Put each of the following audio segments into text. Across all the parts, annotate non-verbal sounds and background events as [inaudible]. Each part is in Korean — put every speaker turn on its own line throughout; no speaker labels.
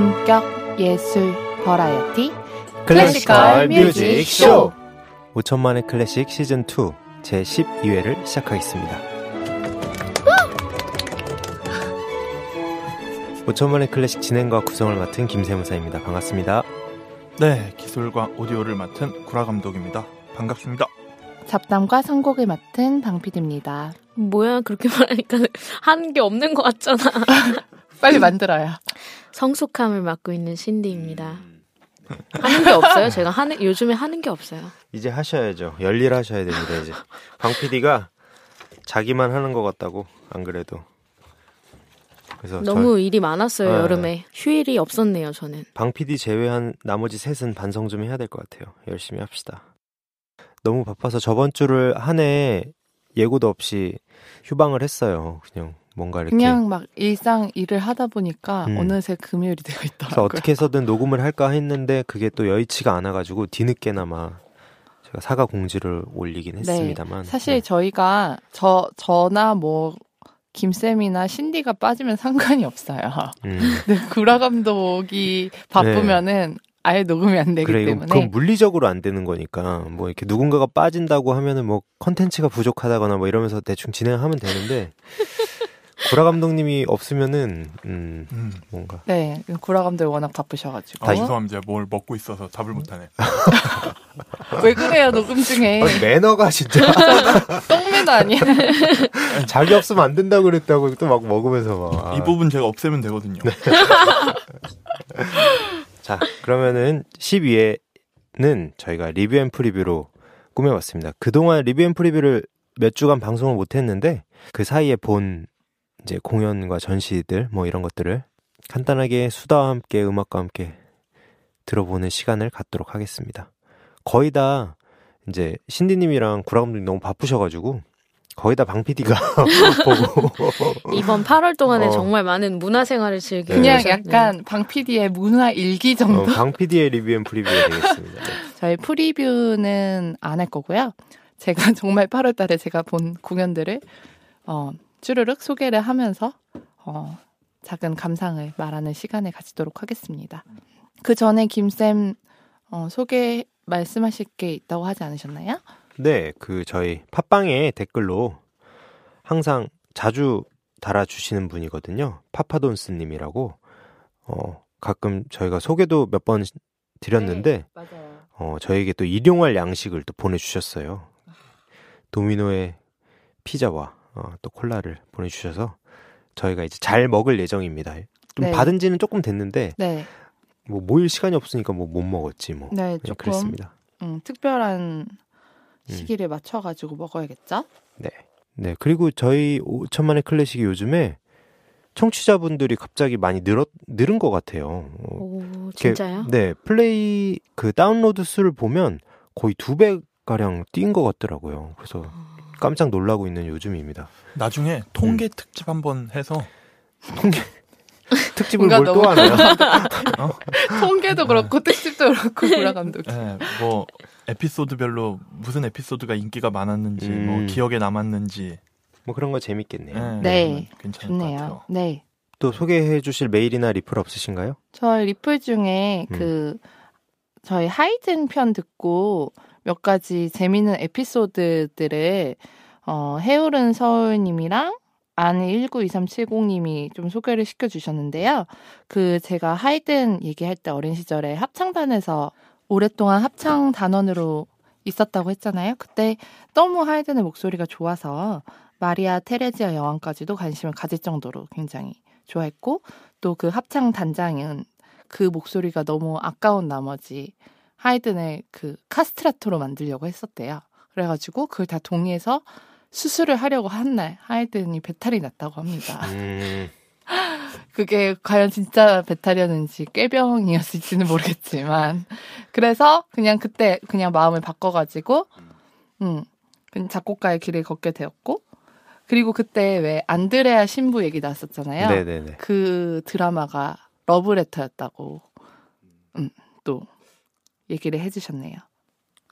본격 예술 버라이어티
classical music show 5천만의 클래식 시즌 2 제 12회를 시작하겠습니다. 5천만의 클래식 진행과 구성을 맡은 김세무사입니다. 반갑습니다.
네, 기술과 오디오를 맡은 구라 감독입니다. 반갑습니다.
잡담과 선곡을 맡은 방피디입니다.
뭐야 그렇게 말하니까 [laughs] 하는 게 없는 것 같잖아. [laughs]
빨리 만들어요.
성숙함을 맡고 있는 신디입니다. 하는 게 없어요. 제가 하는 요즘에 하는 게 없어요.
이제 하셔야죠. 열일하셔야 됩니다. 이제 방 PD가 자기만 하는 것 같다고 안 그래도.
그래서 너무 저, 일이 많았어요. 네. 여름에 휴일이 없었네요. 저는
방 PD 제외한 나머지 셋은 반성 좀 해야 될 것 같아요. 열심히 합시다. 너무 바빠서 저번 주를 한 해 예고도 없이 휴방을 했어요. 그냥 뭔가 이렇게
그냥 막 일상 일을 하다 보니까 음. 어느새 금요일이 되어 있더라고요.
그래서 어떻게 해서든 녹음을 할까 했는데 그게 또 여의치가 않아가지고 뒤늦게나마 제가 사과 공지를 올리긴 네. 했습니다만
사실
네.
저희가 저 저나 뭐 김쌤이나 신디가 빠지면 상관이 없어요. 음. [laughs] 근데 구라 감독이 바쁘면은 네. 아예 녹음이 안 되기 그래, 때문에
그건 물리적으로 안 되는 거니까 뭐 이렇게 누군가가 빠진다고 하면은 뭐 컨텐츠가 부족하다거나 뭐 이러면서 대충 진행하면 되는데 [laughs] 구라 감독님이 없으면은 음, 음. 뭔가.
네 구라 감독이 워낙 바쁘셔가지고.
아 죄송합니다 뭘 먹고 있어서 답을 못하네. [laughs]
왜 그래요 녹음 중에?
아 매너가 진짜. [laughs]
똥매너 아니야
자기 없으면 안 된다고 그랬다고 또 막 먹으면서 막.
이 부분 제가 없애면 되거든요. 네. [laughs]
자 그러면은 12회는 저희가 review and preview로 꾸며봤습니다. 그동안 review and preview를 몇 주간 방송을 못했는데 그 사이에 본 이제 공연과 전시들 뭐 이런 것들을 간단하게 수다와 함께 음악과 함께 들어보는 시간을 갖도록 하겠습니다. 거의 다 이제 신디님이랑 구라감독님 너무 바쁘셔가지고 거의 다 방 PD가 [laughs] 보고 [laughs]
이번 8월 동안에 어. 정말 많은 문화 생활을 즐기고
그냥 약간 네. 방 PD의 문화 일기 정도. 어,
방 PD의 review and preview가 되겠습니다. 네. [laughs]
저희 preview는 안 할 거고요. 제가 정말 8월달에 제가 본 공연들을 어, 쭈르륵 소개를 하면서 어, 작은 감상을 말하는 시간을 가지도록 하겠습니다. 그 전에 김쌤 어, 소개 말씀하실 게 있다고 하지 않으셨나요?
네, 그 저희 팟빵에 댓글로 항상 자주 달아주시는 분이거든요. 파파돈스님이라고 어, 가끔 저희가 소개도 몇 번 드렸는데 네, 어, 저에게 또 일용할 양식을 또 보내주셨어요. 도미노의 피자와 어, 또 콜라를 보내주셔서 저희가 이제 잘 먹을 예정입니다. 좀 네. 받은 지는 조금 됐는데 네. 뭐 모일 시간이 없으니까 뭐 못 먹었지 뭐. 네, 조금 그랬습니다.
음, 특별한 시기를 음. 맞춰 가지고 먹어야겠죠?
네. 네. 그리고 저희 5천만의 클래식이 요즘에 청취자분들이 갑자기 많이 늘었, 늘은 것 같아요.
오, 진짜요?
네. 플레이 그 다운로드 수를 보면 거의 두 배 가량 뛴 것 같더라고요. 그래서 아. 깜짝 놀라고 있는 요즘입니다.
나중에 통계 음. 특집 한번 해서
통계 [laughs] 특집을 뭘또 하나요?
어? 통계도 그렇고 특집도 그렇고 구라 감독.
네, 뭐 에피소드별로 무슨 에피소드가 인기가 많았는지, 뭐 음. 뭐 기억에 남았는지,
뭐 그런 거 재밌겠네요.
네, 네. 괜찮을 좋네요. 것 같아요. 네.
또 소개해 주실 메일이나 리플 없으신가요?
저희 리플 중에 음. 그 저희 하이든 편 듣고 몇 가지 재미있는 에피소드들을 어, 해오른 서울님이랑 아니 192370님이 좀 소개를 시켜주셨는데요. 그 제가 하이든 얘기할 때 어린 시절에 합창단에서 오랫동안 합창 단원으로 있었다고 했잖아요. 그때 너무 하이든의 목소리가 좋아서 마리아 테레지아 여왕까지도 관심을 가질 정도로 굉장히 좋아했고 또 그 합창 단장은 그 목소리가 너무 아까운 나머지 하이든의 그 카스트라토로 만들려고 했었대요. 그래가지고 그걸 다 동의해서 수술을 하려고 한 날 하이든이 배탈이 났다고 합니다. 음. [laughs] 그게 과연 진짜 배탈이었는지 꾀병이었을지는 모르겠지만 그래서 그냥 그때 그냥 마음을 바꿔가지고 음 작곡가의 길을 걷게 되었고 그리고 그때 왜 안드레아 신부 얘기 나왔었잖아요. 네네네. 그 드라마가 러브레터였다고 음, 또 얘기를 해주셨네요.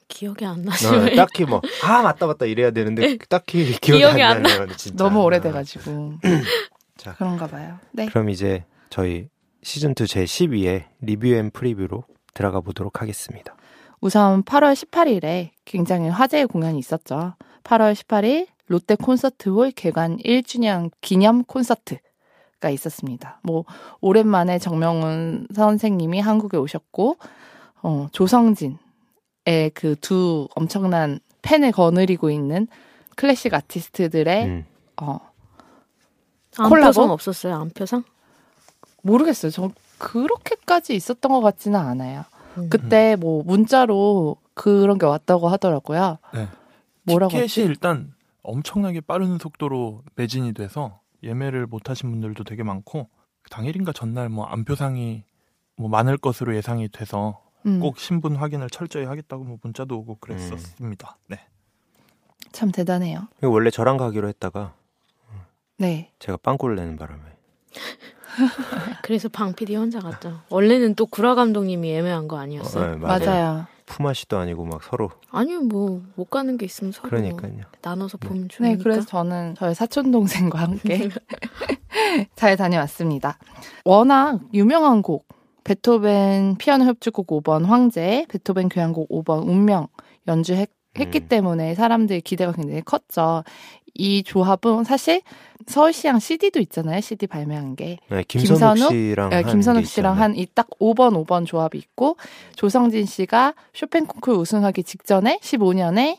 기억이 안 나시네.
어, 딱히 뭐, 아, 맞다, 맞다, 이래야 되는데, 딱히 기억이, 기억이 안, 나네요, 진짜.
너무 오래돼가지고. [clears throat] 자. 그런가 봐요. 네.
그럼 이제 저희 시즌 2 제 12회 review and preview로 들어가 보도록 하겠습니다.
우선 8월 18일에 굉장히 화제의 공연이 있었죠. 8월 18일 롯데 콘서트홀 개관 1주년 기념 콘서트가 있었습니다. 뭐 오랜만에 정명훈 선생님이 한국에 오셨고 어, 조성진의 그 두 엄청난 팬을 거느리고 있는 클래식 아티스트들의
음.
어,
안표상
콜라보?
없었어요. 안표상?
모르겠어요. 저 그렇게까지 있었던 것 같지는 않아요.
음.
그때 뭐 문자로 그런 게 왔다고 하더라고요.
네.
뭐라고
티켓이
했지?
일단 엄청나게 빠른 속도로 매진이 돼서 예매를 못 하신 분들도 되게 많고 당일인가 전날 뭐 안표상이 뭐 많을 것으로 예상이 돼서
음,
꼭 신분 확인을 철저히 하겠다고 뭐 문자도 오고 그랬었습니다. 네.
참 대단해요.
이거 원래 저랑 가기로 했다가
네.
제가 빵꾸를 내는 바람에 [laughs]
그래서 방 PD 혼자 갔죠. 원래는 또 구라 감독님이 애매한 거 아니었어요?
어, 네,
맞아요.
품앗이도 아니고 막 서로
아니요, 뭐 못 가는 게 있으면 서로
그러니까요.
나눠서 보면
네,
좋으니까.
그래서 저는 저희 사촌 동생과 함께 [laughs] [laughs] 잘 다녀왔습니다. 워낙 유명한 곡 베토벤 피아노 협주곡 5번 황제, 베토벤 교향곡 5번 운명 연주했기
음.
때문에 사람들의 기대가 굉장히 컸죠. 이 조합은 사실 서울시향 CD도 있잖아요. CD 발매한 게.
네, 김선욱
김선욱?
씨랑
네,
한
김선욱
게
씨랑. 한 이 딱 5번 5번 조합이 있고 조성진 씨가 쇼팽 콩쿠르 우승하기 직전에 15년에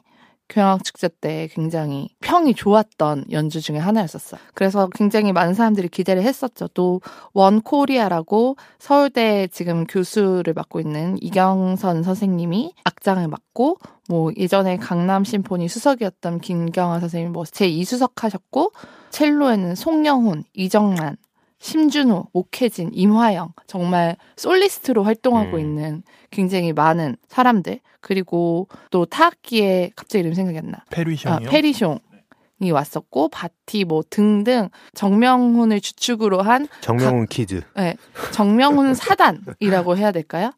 교향악 축제 때 굉장히 평이 좋았던 연주 중에 하나였었어요. 그래서 굉장히 많은 사람들이 기대를 했었죠. 또 원 코리아라고 서울대 지금 교수를 맡고 있는 이경선 선생님이 악장을 맡고 뭐 예전에 강남 심포니 수석이었던 김경아 선생님이 뭐 제2수석 하셨고 첼로에는 송영훈, 이정란, 심준호, 목혜진, 임화영 정말 솔리스트로 활동하고
음.
있는 굉장히 많은 사람들 그리고 또 타악기에 갑자기 이름 생각이 안 나. 아,
페뤼송이요.
페뤼송이 왔었고 바티 뭐 등등 정명훈을 주축으로 한
정명훈 kids.
네, 정명훈 사단이라고 해야 될까요?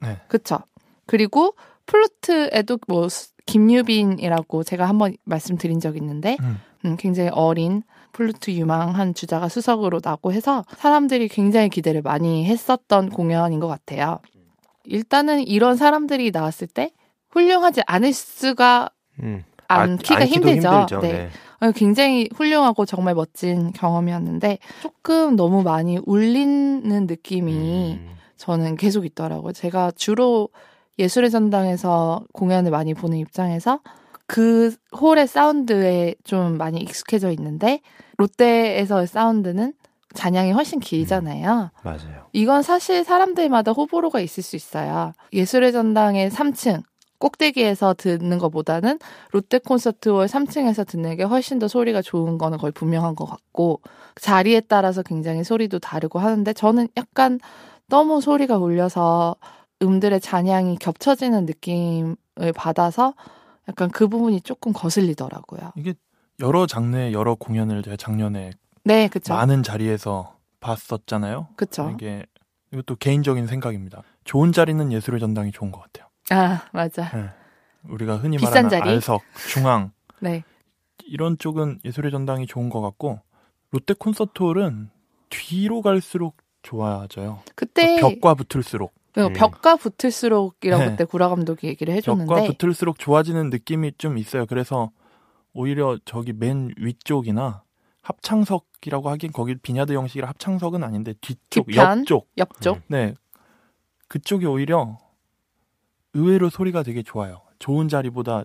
네.
그쵸. 그리고 플루트에도 뭐 수- 김유빈이라고 제가 한번 말씀드린 적 있는데
음.
음, 굉장히 어린 플루트 유망한 주자가 수석으로 나오고 해서 사람들이 굉장히 기대를 많이 했었던 공연인 것 같아요. 일단은 이런 사람들이 나왔을 때 훌륭하지 않을 수가
음.
않기가
않기도
힘들죠.
힘들죠.
네.
네.
어, 굉장히 훌륭하고 정말 멋진 경험이었는데 조금 너무 많이 울리는 느낌이
음.
저는 계속 있더라고요. 제가 주로 예술의 전당에서 공연을 많이 보는 입장에서 그 홀의 사운드에 좀 많이 익숙해져 있는데 롯데에서의 사운드는 잔향이 훨씬 길잖아요.
맞아요.
이건 사실 사람들마다 호불호가 있을 수 있어요. 예술의 전당의 3층 꼭대기에서 듣는 것보다는 롯데 콘서트홀 3층에서 듣는 게 훨씬 더 소리가 좋은 거는 거의 분명한 것 같고 자리에 따라서 굉장히 소리도 다르고 하는데 저는 약간 너무 소리가 울려서 음들의 잔향이 겹쳐지는 느낌을 받아서 약간 그 부분이 조금 거슬리더라고요.
이게 여러 장르의 여러 공연을 제가 작년에
네, 그쵸.
많은 자리에서 봤었잖아요.
그쵸.
이게 이것도 개인적인 생각입니다. 좋은 자리는 예술의 전당이 좋은 것 같아요.
아, 맞아.
네. 우리가 흔히 말하는
자리?
알석, 중앙
네.
이런 쪽은 예술의 전당이 좋은 것 같고 롯데 콘서트홀은 뒤로 갈수록 좋아져요.
그때
벽과 붙을수록
그
음.
벽과 붙을수록이라고
네.
그때 구라 감독이 얘기를
벽과
해줬는데
붙을수록 좋아지는 느낌이 좀 있어요. 그래서 오히려 저기 맨 위쪽이나 합창석이라고 하긴 거기 비냐드 형식이라 합창석은 아닌데 뒤쪽
뒤편?
옆쪽
옆쪽
음.
네 그쪽이 오히려 의외로 소리가 되게 좋아요. 좋은 자리보다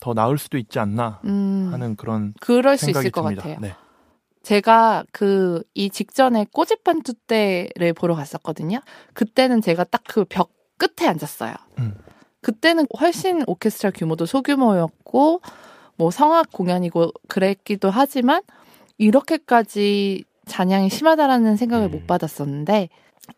더 나을 수도 있지 않나
음,
하는 그런
그럴 수
생각이
있을 것
듭니다.
같아요.
네.
제가 그 이 직전에 꼬집반투 때를 보러 갔었거든요. 그때는 제가 딱 그 벽 끝에 앉았어요.
음.
그때는 훨씬 오케스트라 규모도 소규모였고 뭐 성악 공연이고 그랬기도 하지만 이렇게까지 잔향이 심하다라는 생각을
음.
못 받았었는데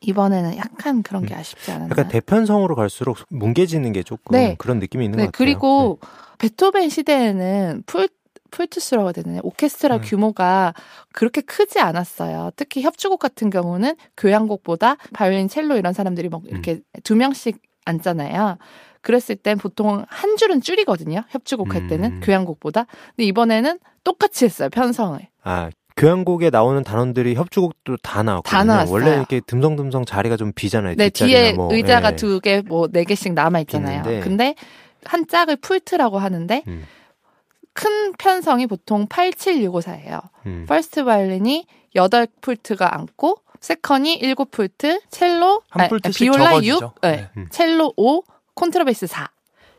이번에는 약간 그런 게 아쉽지 않았나.
약간 대편성으로 갈수록 뭉개지는 게 조금
네.
그런 느낌이 있는
네,
것 같아요.
그리고 베토벤 시대에는 풀 Pult 수라고 되나요? 오케스트라
네.
규모가 그렇게 크지 않았어요. 특히 협주곡 같은 경우는 교향곡보다 바이올린, 첼로 이런 사람들이 막 이렇게
음.
두 명씩 앉잖아요. 그랬을 땐 보통 한 줄은 줄이거든요. 협주곡 할 때는
음.
교향곡보다. 근데 이번에는 똑같이 했어요. 편성을.
아 교향곡에 나오는 단원들이 협주곡도 다 나왔거든요.
다 나왔어요.
원래 이렇게 듬성듬성 자리가 좀 비잖아요.
네, 뒤에
뭐,
의자가
예.
두 개, 뭐, 네 개씩 남아 있잖아요.
있는데.
근데 한 짝을 Pult라고 하는데,
음,
큰 편성이 보통 87654예요.
음.
first 바이올린이 8Pult가 앉고, second이 7풀트, 첼로,
한
아, 비올라
적어지죠.
6, 네,
네.
음.
첼로 5, 콘트라베이스 4.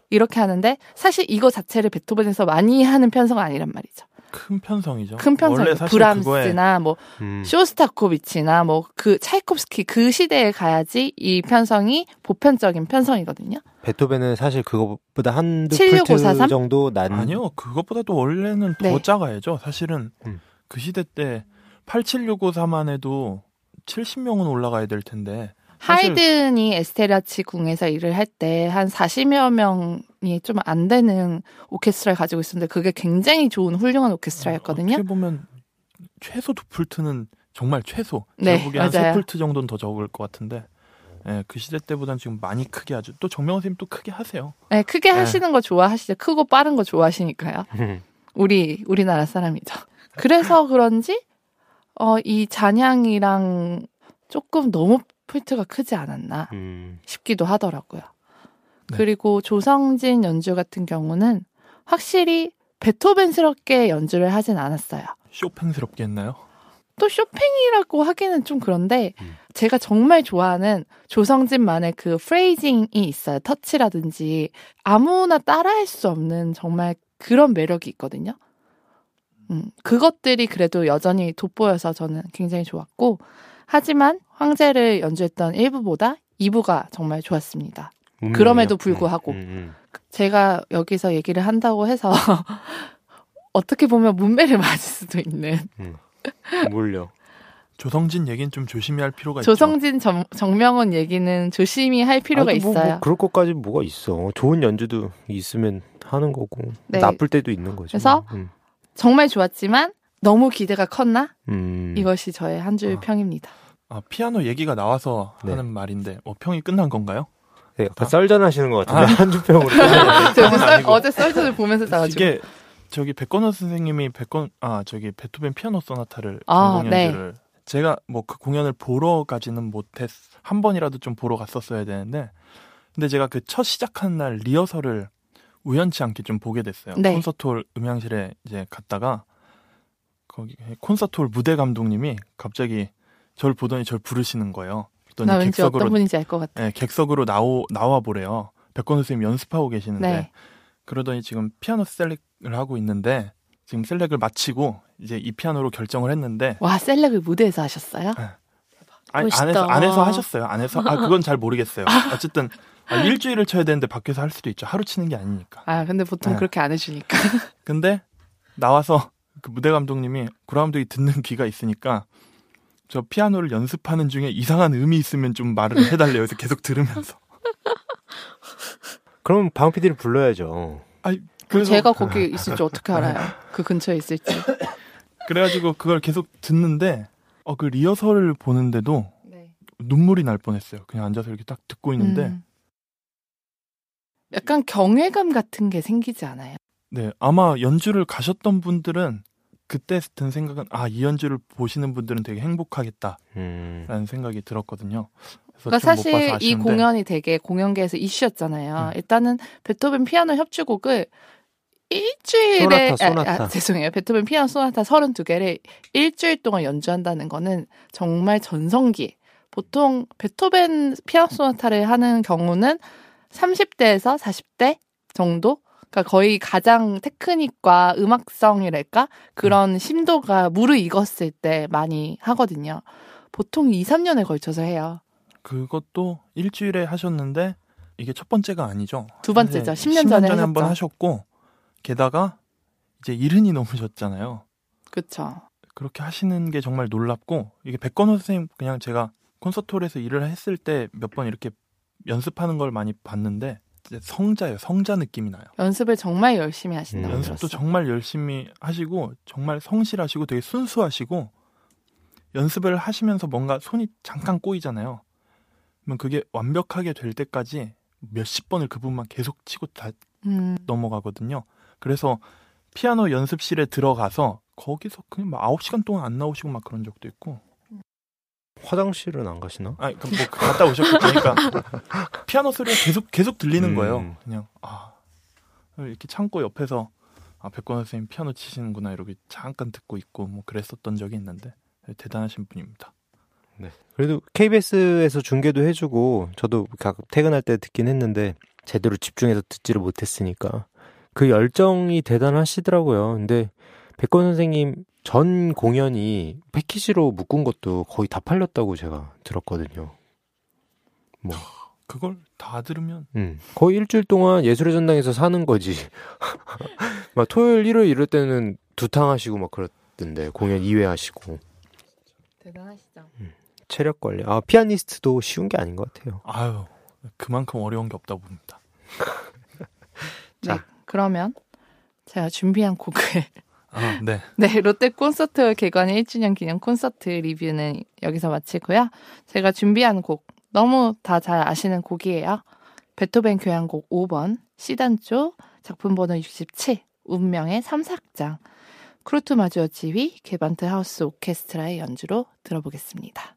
이렇게 하는데, 사실 이거 자체를 베토벤에서 많이 하는 편성은 아니란 말이죠.
큰 편성이죠.
큰 편성,
원래 사실 그거에
브람스나 뭐,
음.
쇼스타코비치나 뭐 그 차이콥스키 그 시대에 가야지 이 편성이 보편적인 편성이거든요.
베토벤은 사실 그거보다 한두
76543?
Pult 정도 난
아니요, 그것보다도 원래는 더
네.
작아야죠. 사실은
음.
그 시대 때 87653만 해도 70명은 올라가야 될 텐데.
하이든이 에스테르하지 궁에서 일을 할 때 한 40여 명이 좀 안 되는 오케스트라를 가지고 있었는데 그게 굉장히 좋은 훌륭한 오케스트라였거든요.
어떻게 보면 최소 두 Pult는 정말 최소.
네,
제가 보기엔 한 세 Pult 정도는 더 적을 것 같은데. 예, 그 시대 때보다는 지금 많이 크게 아주 또 정명호 선생님 또 크게 하세요.
네, 크게
네.
하시는 거 좋아하시죠. 크고 빠른 거 좋아하시니까요. [laughs] 우리 우리나라 사람이죠. 그래서 그런지 어, 이 잔향이랑 조금 너무 풀트가 크지 않았나
음.
싶기도 하더라고요.
네.
그리고 조성진 연주 같은 경우는 확실히 베토벤스럽게 연주를 하진 않았어요.
쇼팽스럽게 했나요?
또 쇼팽이라고 하기는 좀 그런데
음.
제가 정말 좋아하는 조성진만의 그 프레이징이 있어요. 터치라든지 아무나 따라할 수 없는 정말 그런 매력이 있거든요. 음, 그것들이 그래도 여전히 돋보여서 저는 굉장히 좋았고 하지만 황제를 연주했던 1부보다 2부가 정말 좋았습니다.
운명이요.
그럼에도 불구하고.
음, 음,
제가 여기서 얘기를 한다고 해서 [laughs] 어떻게 보면 문매를 맞을 수도 있는
음. 뭘요?
조성진 얘기는 좀 조심히 할 필요가 있죠.
조성진 정, 정명원 얘기는 조심히 할 필요가
아니, 뭐,
있어요.
뭐 그럴 것까지 뭐가 있어. 좋은 연주도 있으면 하는 거고
네.
나쁠 때도 있는 거죠.
그래서
음.
정말 좋았지만 너무 기대가 컸나?
음.
이것이 저의 한줄
아.
평입니다.
아, 피아노 얘기가 나와서
네.
하는 말인데 어, 평이 끝난 건가요?
네, 썰전하시는 것
아.
같은데 평으로. [laughs]
저 어제, 썰,
아니고.
어제 썰전을 보면서 나가지고
이게 저기 백건호 선생님이 백건 아 저기 베토벤 피아노 소나타를
아,
전공 연주를 제가 뭐 그 공연을 보러 가지는 못했 한 번이라도 좀 보러 갔었어야 되는데 근데 제가 그 첫 시작하는 날 리허설을 우연치 않게 좀 보게 됐어요.
네.
콘서트홀 음향실에 이제 갔다가 거기 콘서트홀 무대 감독님이 갑자기 저를 보더니 저를 부르시는 거예요.
나 왠지
객석으로
어떤 분인지 알 것 같아.
네, 객석으로 나오, 나와 보래요. 백건우 선생님 연습하고 계시는데
네.
그러더니 지금 피아노 셀렉을 하고 있는데 지금 셀렉을 마치고 이제 이 피아노로 결정을 했는데
와 셀렉을 무대에서 하셨어요?
아니,
멋있다.
안에서 안에서 하셨어요. 안에서 아 그건 잘 모르겠어요. 어쨌든 아, 일주일을 쳐야 되는데 밖에서 할 수도 있죠. 하루 치는 게 아니니까.
아 근데 보통
네.
그렇게 안 해주니까. [laughs]
근데 나와서 그 무대 감독님이 구라 감독이 듣는 귀가 있으니까 저 피아노를 연습하는 중에 이상한 음이 있으면 좀 말을 해달래요. 그래서 계속 들으면서. [laughs]
그럼 방 PD를 불러야죠.
그래서
제가 거기 있을 줄 어떻게 알아요? 그 근처에 있을지. [laughs]
그래가지고 그걸 계속 듣는데 어 그 리허설을 보는데도 눈물이 날 뻔했어요. 그냥 앉아서 이렇게 딱 듣고 있는데
음. 약간 경외감 같은 게 생기지 않아요?
네 아마 연주를 가셨던 분들은 그때 든 생각은 아 이 연주를 보시는 분들은 되게 행복하겠다라는
음.
생각이 들었거든요.
그러니까 사실 이 공연이 되게 공연계에서 이슈였잖아요.
음.
일단은 베토벤 피아노 협주곡을 일주일에
소나타, 소나타.
아, 아, 죄송해요. 베토벤 피아노 소나타 32개를 일주일 동안 연주한다는 거는 정말 전성기. 보통 베토벤 피아노 소나타를 하는 경우는 30대에서 40대 정도? 그러니까 거의 가장 테크닉과 음악성이랄까? 그런 심도가 무르익었을 때 많이 하거든요. 보통 2, 3년에 걸쳐서 해요.
그것도 일주일에 하셨는데 이게 첫 번째가 아니죠.
두 번째죠.
네,
10년 전에
한 번. 하셨고 게다가 이제 이른이 넘으셨잖아요.
그쵸.
그렇게 하시는 게 정말 놀랍고 이게 백건호 선생님 그냥 제가 콘서트홀에서 일을 했을 때 몇 번 이렇게 연습하는 걸 많이 봤는데 성자예요. 성자 느낌이 나요.
연습을 정말 열심히 하신다고
음.
연습도
들었어.
정말 열심히 하시고 정말 성실하시고 되게 순수하시고 연습을 하시면서 뭔가 손이 잠깐 꼬이잖아요. 그러면 그게 완벽하게 될 때까지 몇십 번을 그 부분만 계속 치고 다
음,
넘어가거든요. 그래서 피아노 연습실에 들어가서 거기서 그냥 막 9시간 동안 안 나오시고 막 그런 적도 있고.
화장실은 안 가시나?
아니, 그뭐 갔다 오셨고 그러니까 [laughs] 피아노 소리가 계속 계속 들리는
음.
거예요. 그냥 아 이렇게 창고 옆에서 아 백권 선생님 피아노 치시는구나 이러고 잠깐 듣고 있고 뭐 그랬었던 적이 있는데 대단하신 분입니다.
그래도 KBS에서 중계도 해주고 저도 각 퇴근할 때 듣긴 했는데 제대로 집중해서 듣지를 못했으니까 그 열정이 대단하시더라고요. 근데 백건 선생님 전 공연이 패키지로 묶은 것도 거의 다 팔렸다고 제가 들었거든요. 뭐,
그걸 다 들으면
음, 거의 일주일 동안 예술의 전당에서 사는 거지. [laughs] 막 토요일, 일요일 이럴 때는 두탕 하시고 막 그랬던데 공연 2회 하시고
대단하시죠.
체력 관리. 아 피아니스트도 쉬운 게 아닌 것 같아요.
아유 그만큼 어려운 게 없다고 봅니다. [laughs]
네, 그러면 제가 준비한 곡을
아 네. [laughs]
네, 롯데 콘서트 개관 1주년 기념 콘서트 리뷰는 여기서 마치고요. 제가 준비한 곡 너무 다 잘 아시는 곡이에요. 베토벤 교향곡 5번 C단조 작품 번호 67 운명의 3악장 쿠르트 마주어 지휘 게반트하우스 오케스트라의 연주로 들어보겠습니다.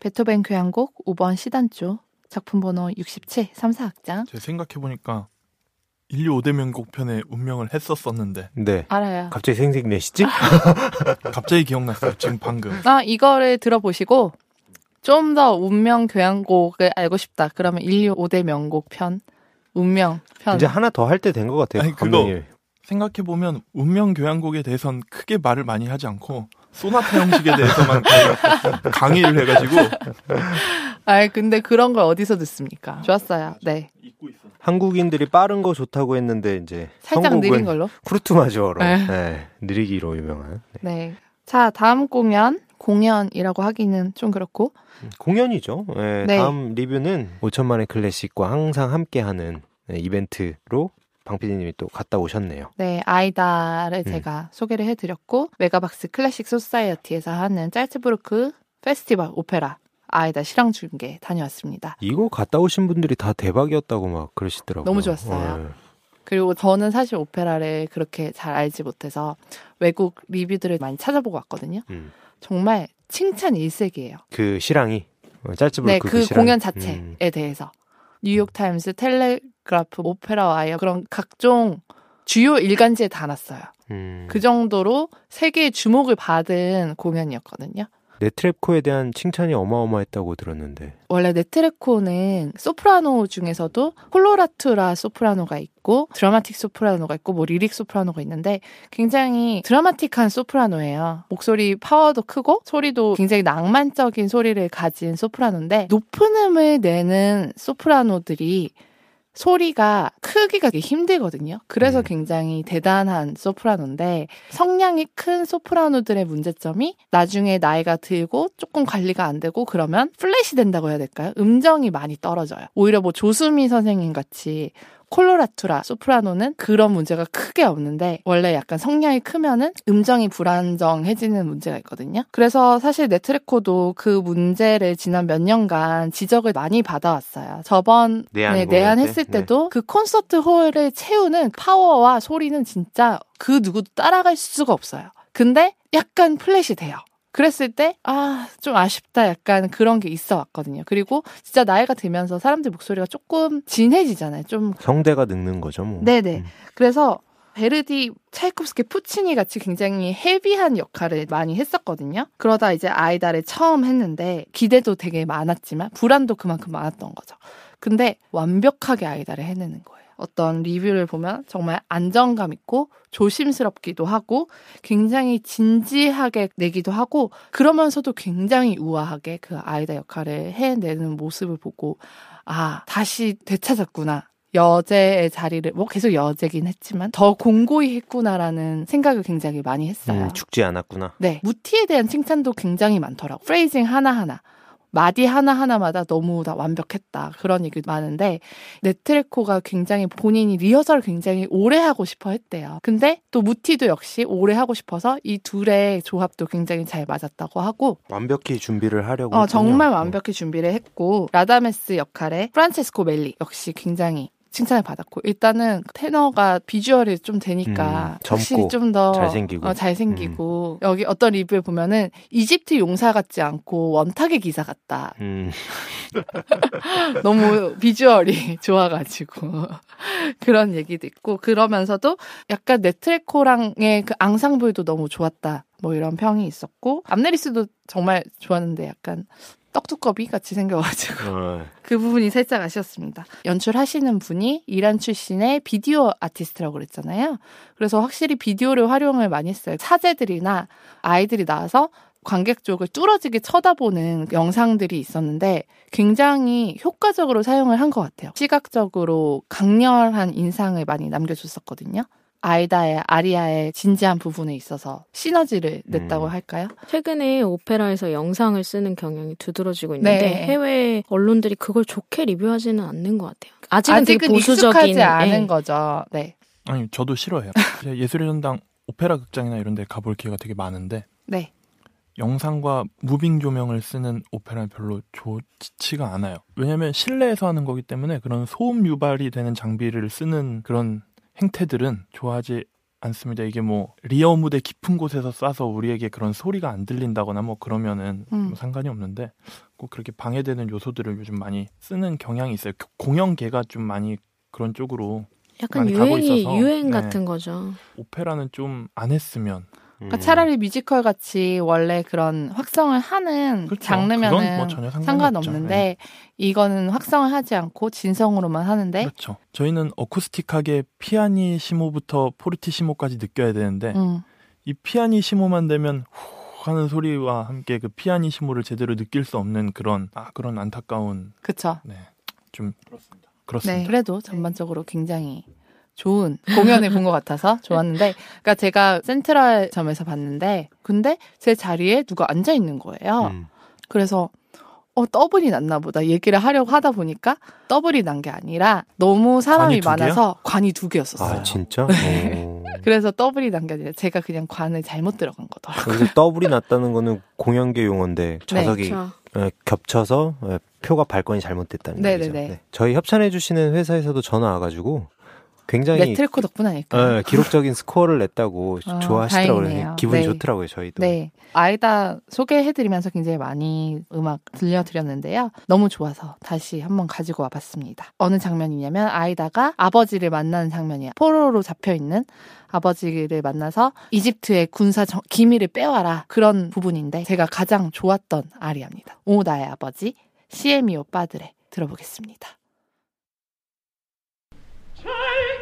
베토벤 교향곡 5번 시단조 작품 번호 67 3사악장
제가 생각해 보니까 인류 5대 명곡 편에 운명을 했었었는데
네.
알아요.
갑자기 생색내시지? [laughs]
갑자기 기억났어요. 지금 방금.
아, 이거를 들어보시고 좀 더 운명 교향곡을 알고 싶다. 그러면 인류 5대 명곡 편 운명 편
이제 하나 더 할 때 된 것 같아요.
아니, 그거-
감독님.
생각해 보면 운명 교향곡에 대해선 크게 말을 많이 하지 않고 소나타 형식에 대해서만 [laughs] 강의를 해가지고
아, 근데 그런 걸 어디서 듣습니까? 좋았어요. 네.
잊고 있어.
한국인들이 빠른 거 좋다고 했는데 이제
살짝 느린 걸로.
쿠르트 마주어로
네.
네, 느리기로 유명한 네.
네. 자, 다음 공연 공연이라고 하기는 좀 그렇고
공연이죠. 네,
네.
다음 리뷰는 5천만의 클래식과 항상 함께하는 네, 이벤트로 방피디님이 또 갔다 오셨네요.
네, 아이다를
음.
제가 소개를 해드렸고 메가박스 클래식 소사이어티에서 하는 짤츠부르크 페스티벌 오페라 아이다 실황 중계 다녀왔습니다.
이거 갔다 오신 분들이 다 대박이었다고 막 그러시더라고요.
너무 좋았어요.
네.
그리고 저는 사실 오페라를 그렇게 잘 알지 못해서 외국 리뷰들을 많이 찾아보고 왔거든요.
음.
정말 칭찬 일색이에요.
그 실황이 어, 짤츠부르크
네,
그,
그. 공연 자체에
음.
대해서 뉴욕 타임스, 텔레그라프, 오페라 와이어 그런 각종 주요 일간지에 다 났어요.
음.
그 정도로 세계의 주목을 받은 공연이었거든요.
네트렙코에 대한 칭찬이 어마어마했다고 들었는데.
원래 네트렙코는 소프라노 중에서도 콜로라투라 소프라노가 있고 드라마틱 소프라노가 있고 뭐 리릭 소프라노가 있는데 굉장히 드라마틱한 소프라노예요. 목소리 파워도 크고 소리도 굉장히 낭만적인 소리를 가진 소프라노인데 높은 음을 내는 소프라노들이 소리가 크기가 되게 힘들거든요. 그래서
음.
굉장히 대단한 소프라노인데 성량이 큰 소프라노들의 문제점이 나중에 나이가 들고 조금 관리가 안 되고 그러면 플랫이 된다고 해야 될까요? 음정이 많이 떨어져요. 오히려 뭐 조수미 선생님 같이 콜로라투라 소프라노는 그런 문제가 크게 없는데 원래 약간 성량이 크면은 음정이 불안정해지는 문제가 있거든요. 그래서 사실 네트렙코도 그 문제를 지난 몇 년간 지적을 많이 받아왔어요. 저번
내한
네, 내한했을
때? 네.
때도 그 콘서트 홀을 채우는 파워와 소리는 진짜 그 누구도 따라갈 수가 없어요. 근데 약간 플랫이 돼요. 그랬을 때, 아, 좀 아쉽다. 약간 그런 게 있어 왔거든요. 그리고 진짜 나이가 들면서 사람들 목소리가 조금 진해지잖아요. 좀.
성대가 늙는 거죠, 뭐.
네네.
음.
그래서 베르디, 차이콥스키, 푸치니 같이 굉장히 헤비한 역할을 많이 했었거든요. 그러다 이제 아이다를 처음 했는데 기대도 되게 많았지만 불안도 그만큼 많았던 거죠. 근데 완벽하게 아이다를 해내는 거예요. 어떤 리뷰를 보면 정말 안정감 있고 조심스럽기도 하고 굉장히 진지하게 내기도 하고 그러면서도 굉장히 우아하게 그 아이다 역할을 해내는 모습을 보고 아 다시 되찾았구나 여제의 자리를 뭐 계속 여제긴 했지만 더 공고히 했구나라는 생각을 굉장히 많이 했어요.
음, 죽지 않았구나.
네. 무티에 대한 칭찬도 굉장히 많더라고. 프레이징 하나 하나. 마디 하나하나마다 너무 다 완벽했다. 그런 얘기 많은데, 네트레코가 굉장히 본인이 리허설을 굉장히 오래 하고 싶어 했대요. 근데 또 무티도 역시 오래 하고 싶어서 이 둘의 조합도 굉장히 잘 맞았다고 하고,
완벽히 준비를 하려고.
어. 정말 완벽히 준비를 했고, 라다메스 역할의 프란체스코 멜리 역시 굉장히 칭찬을 받았고, 일단은 테너가 비주얼이 좀 되니까,
음,
확실히 좀 더
잘생기고. 음.
어, 잘생기고 여기 어떤 리뷰에 보면은 이집트 용사 같지 않고 원탁의 기사 같다.
음, [laughs]
너무 비주얼이 [laughs] 좋아가지고 [laughs] 그런 얘기도 있고 그러면서도 약간 네트렙코랑의 그 앙상블도 너무 좋았다. 뭐 이런 평이 있었고 암네리스도 정말 좋았는데 약간 떡두꺼비 같이 생겨가지고
어, [laughs]
그 부분이 살짝 아쉬웠습니다. 연출하시는 분이 이란 출신의 비디오 아티스트라고 그랬잖아요. 그래서 확실히 비디오를 활용을 많이 했어요. 사제들이나 아이들이 나와서 관객 쪽을 뚫어지게 쳐다보는 영상들이 있었는데 굉장히 효과적으로 사용을 한 것 같아요. 시각적으로 강렬한 인상을 많이 남겨줬었거든요. 아이다의 아리아의 진지한 부분에 있어서 시너지를 냈다고
음.
할까요?
최근에 오페라에서 영상을 쓰는 경향이 두드러지고 있는데
네.
해외 언론들이 그걸 좋게 리뷰하지는 않는 것 같아요. 아직은,
아직은
되게 보수적인
익숙하지 않은
예.
거죠. 네.
아니 저도 싫어해요. 예술의 전당 오페라 극장이나 이런 데 가볼 기회가 되게 많은데
네.
영상과 moving 조명을 쓰는 오페라는 별로 좋지가 않아요. 왜냐면 실내에서 하는 거기 때문에 그런 소음 유발이 되는 장비를 쓰는 그런 행태들은 좋아하지 않습니다. 이게 뭐 rear 무대 깊은 곳에서 쏴서 우리에게 그런 소리가 안 들린다거나 뭐 그러면은
음.
뭐 상관이 없는데 꼭 그렇게 방해되는 요소들을 요즘 많이 쓰는 경향이 있어요. 그 공연계가 좀 많이 그런 쪽으로
약간 유행이
있어서,
유행
네.
같은 거죠.
오페라는 좀 안 했으면
그러니까 차라리 뮤지컬 같이 원래 그런 확성을 하는
그렇죠.
장르면은
뭐
상관없는데 이거는 확성을 하지 않고 진성으로만 하는데
그렇죠. 저희는 어쿠스틱하게 피아니시모부터 포르티시모까지 느껴야 되는데
음,
이 피아니시모만 되면 후 하는 소리와 함께 그 피아니시모를 제대로 느낄 수 없는 그런 아 그런 안타까운
그쵸.
네. 좀 그렇습니다. 그렇습니다.
네, 그래도 전반적으로 굉장히 좋은 공연을 본 것 같아서 좋았는데, 그러니까 제가 센트럴점에서 봤는데, 근데 제 자리에 누가 앉아 있는 거예요.
음.
그래서 어 더블이 났나 보다 얘기를 하려고 하다 보니까 더블이 난 게 아니라 너무 사람이
관이?
많아서 관이 두 개였었어요.
아 진짜?
네.
어. [laughs]
그래서 더블이 난 게 아니라 제가 그냥 관을 잘못 들어간 거더라고요.
근데 더블이 났다는 거는 공연계 용어인데 좌석이
그렇죠.
에, 겹쳐서 에, 표가 발권이 잘못됐다는
네네네.
얘기죠. 네. 저희 협찬해 주시는 회사에서도 전화 와가지고 굉장히
네트리코 덕분 아닐까요?
에, 기록적인 스코어를 냈다고 [laughs]
아,
좋아하시더라고요.
다행이네요.
기분이
네.
좋더라고요. 저희도.
네. 아이다 소개해드리면서 굉장히 많이 음악 들려드렸는데요. 너무 좋아서 다시 한번 가지고 와봤습니다. 어느 장면이냐면 아이다가 아버지를 만나는 장면이야. 포로로 잡혀 있는 아버지를 만나서 이집트의 군사 정- 기밀을 빼와라. 그런 부분인데 제가 가장 좋았던 아리아입니다. 오, 나의 아버지. 시에미오 빠드레. 들어보겠습니다.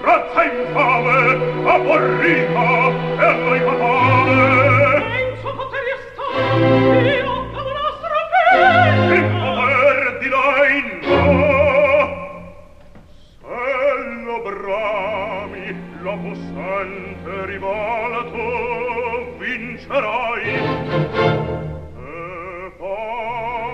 razza infame, aborrita per noi fatale. Penso poter stare, io da vostra fede. Il poder di noi no. Se lo brami, lo possente rivolto, vincerai. E poi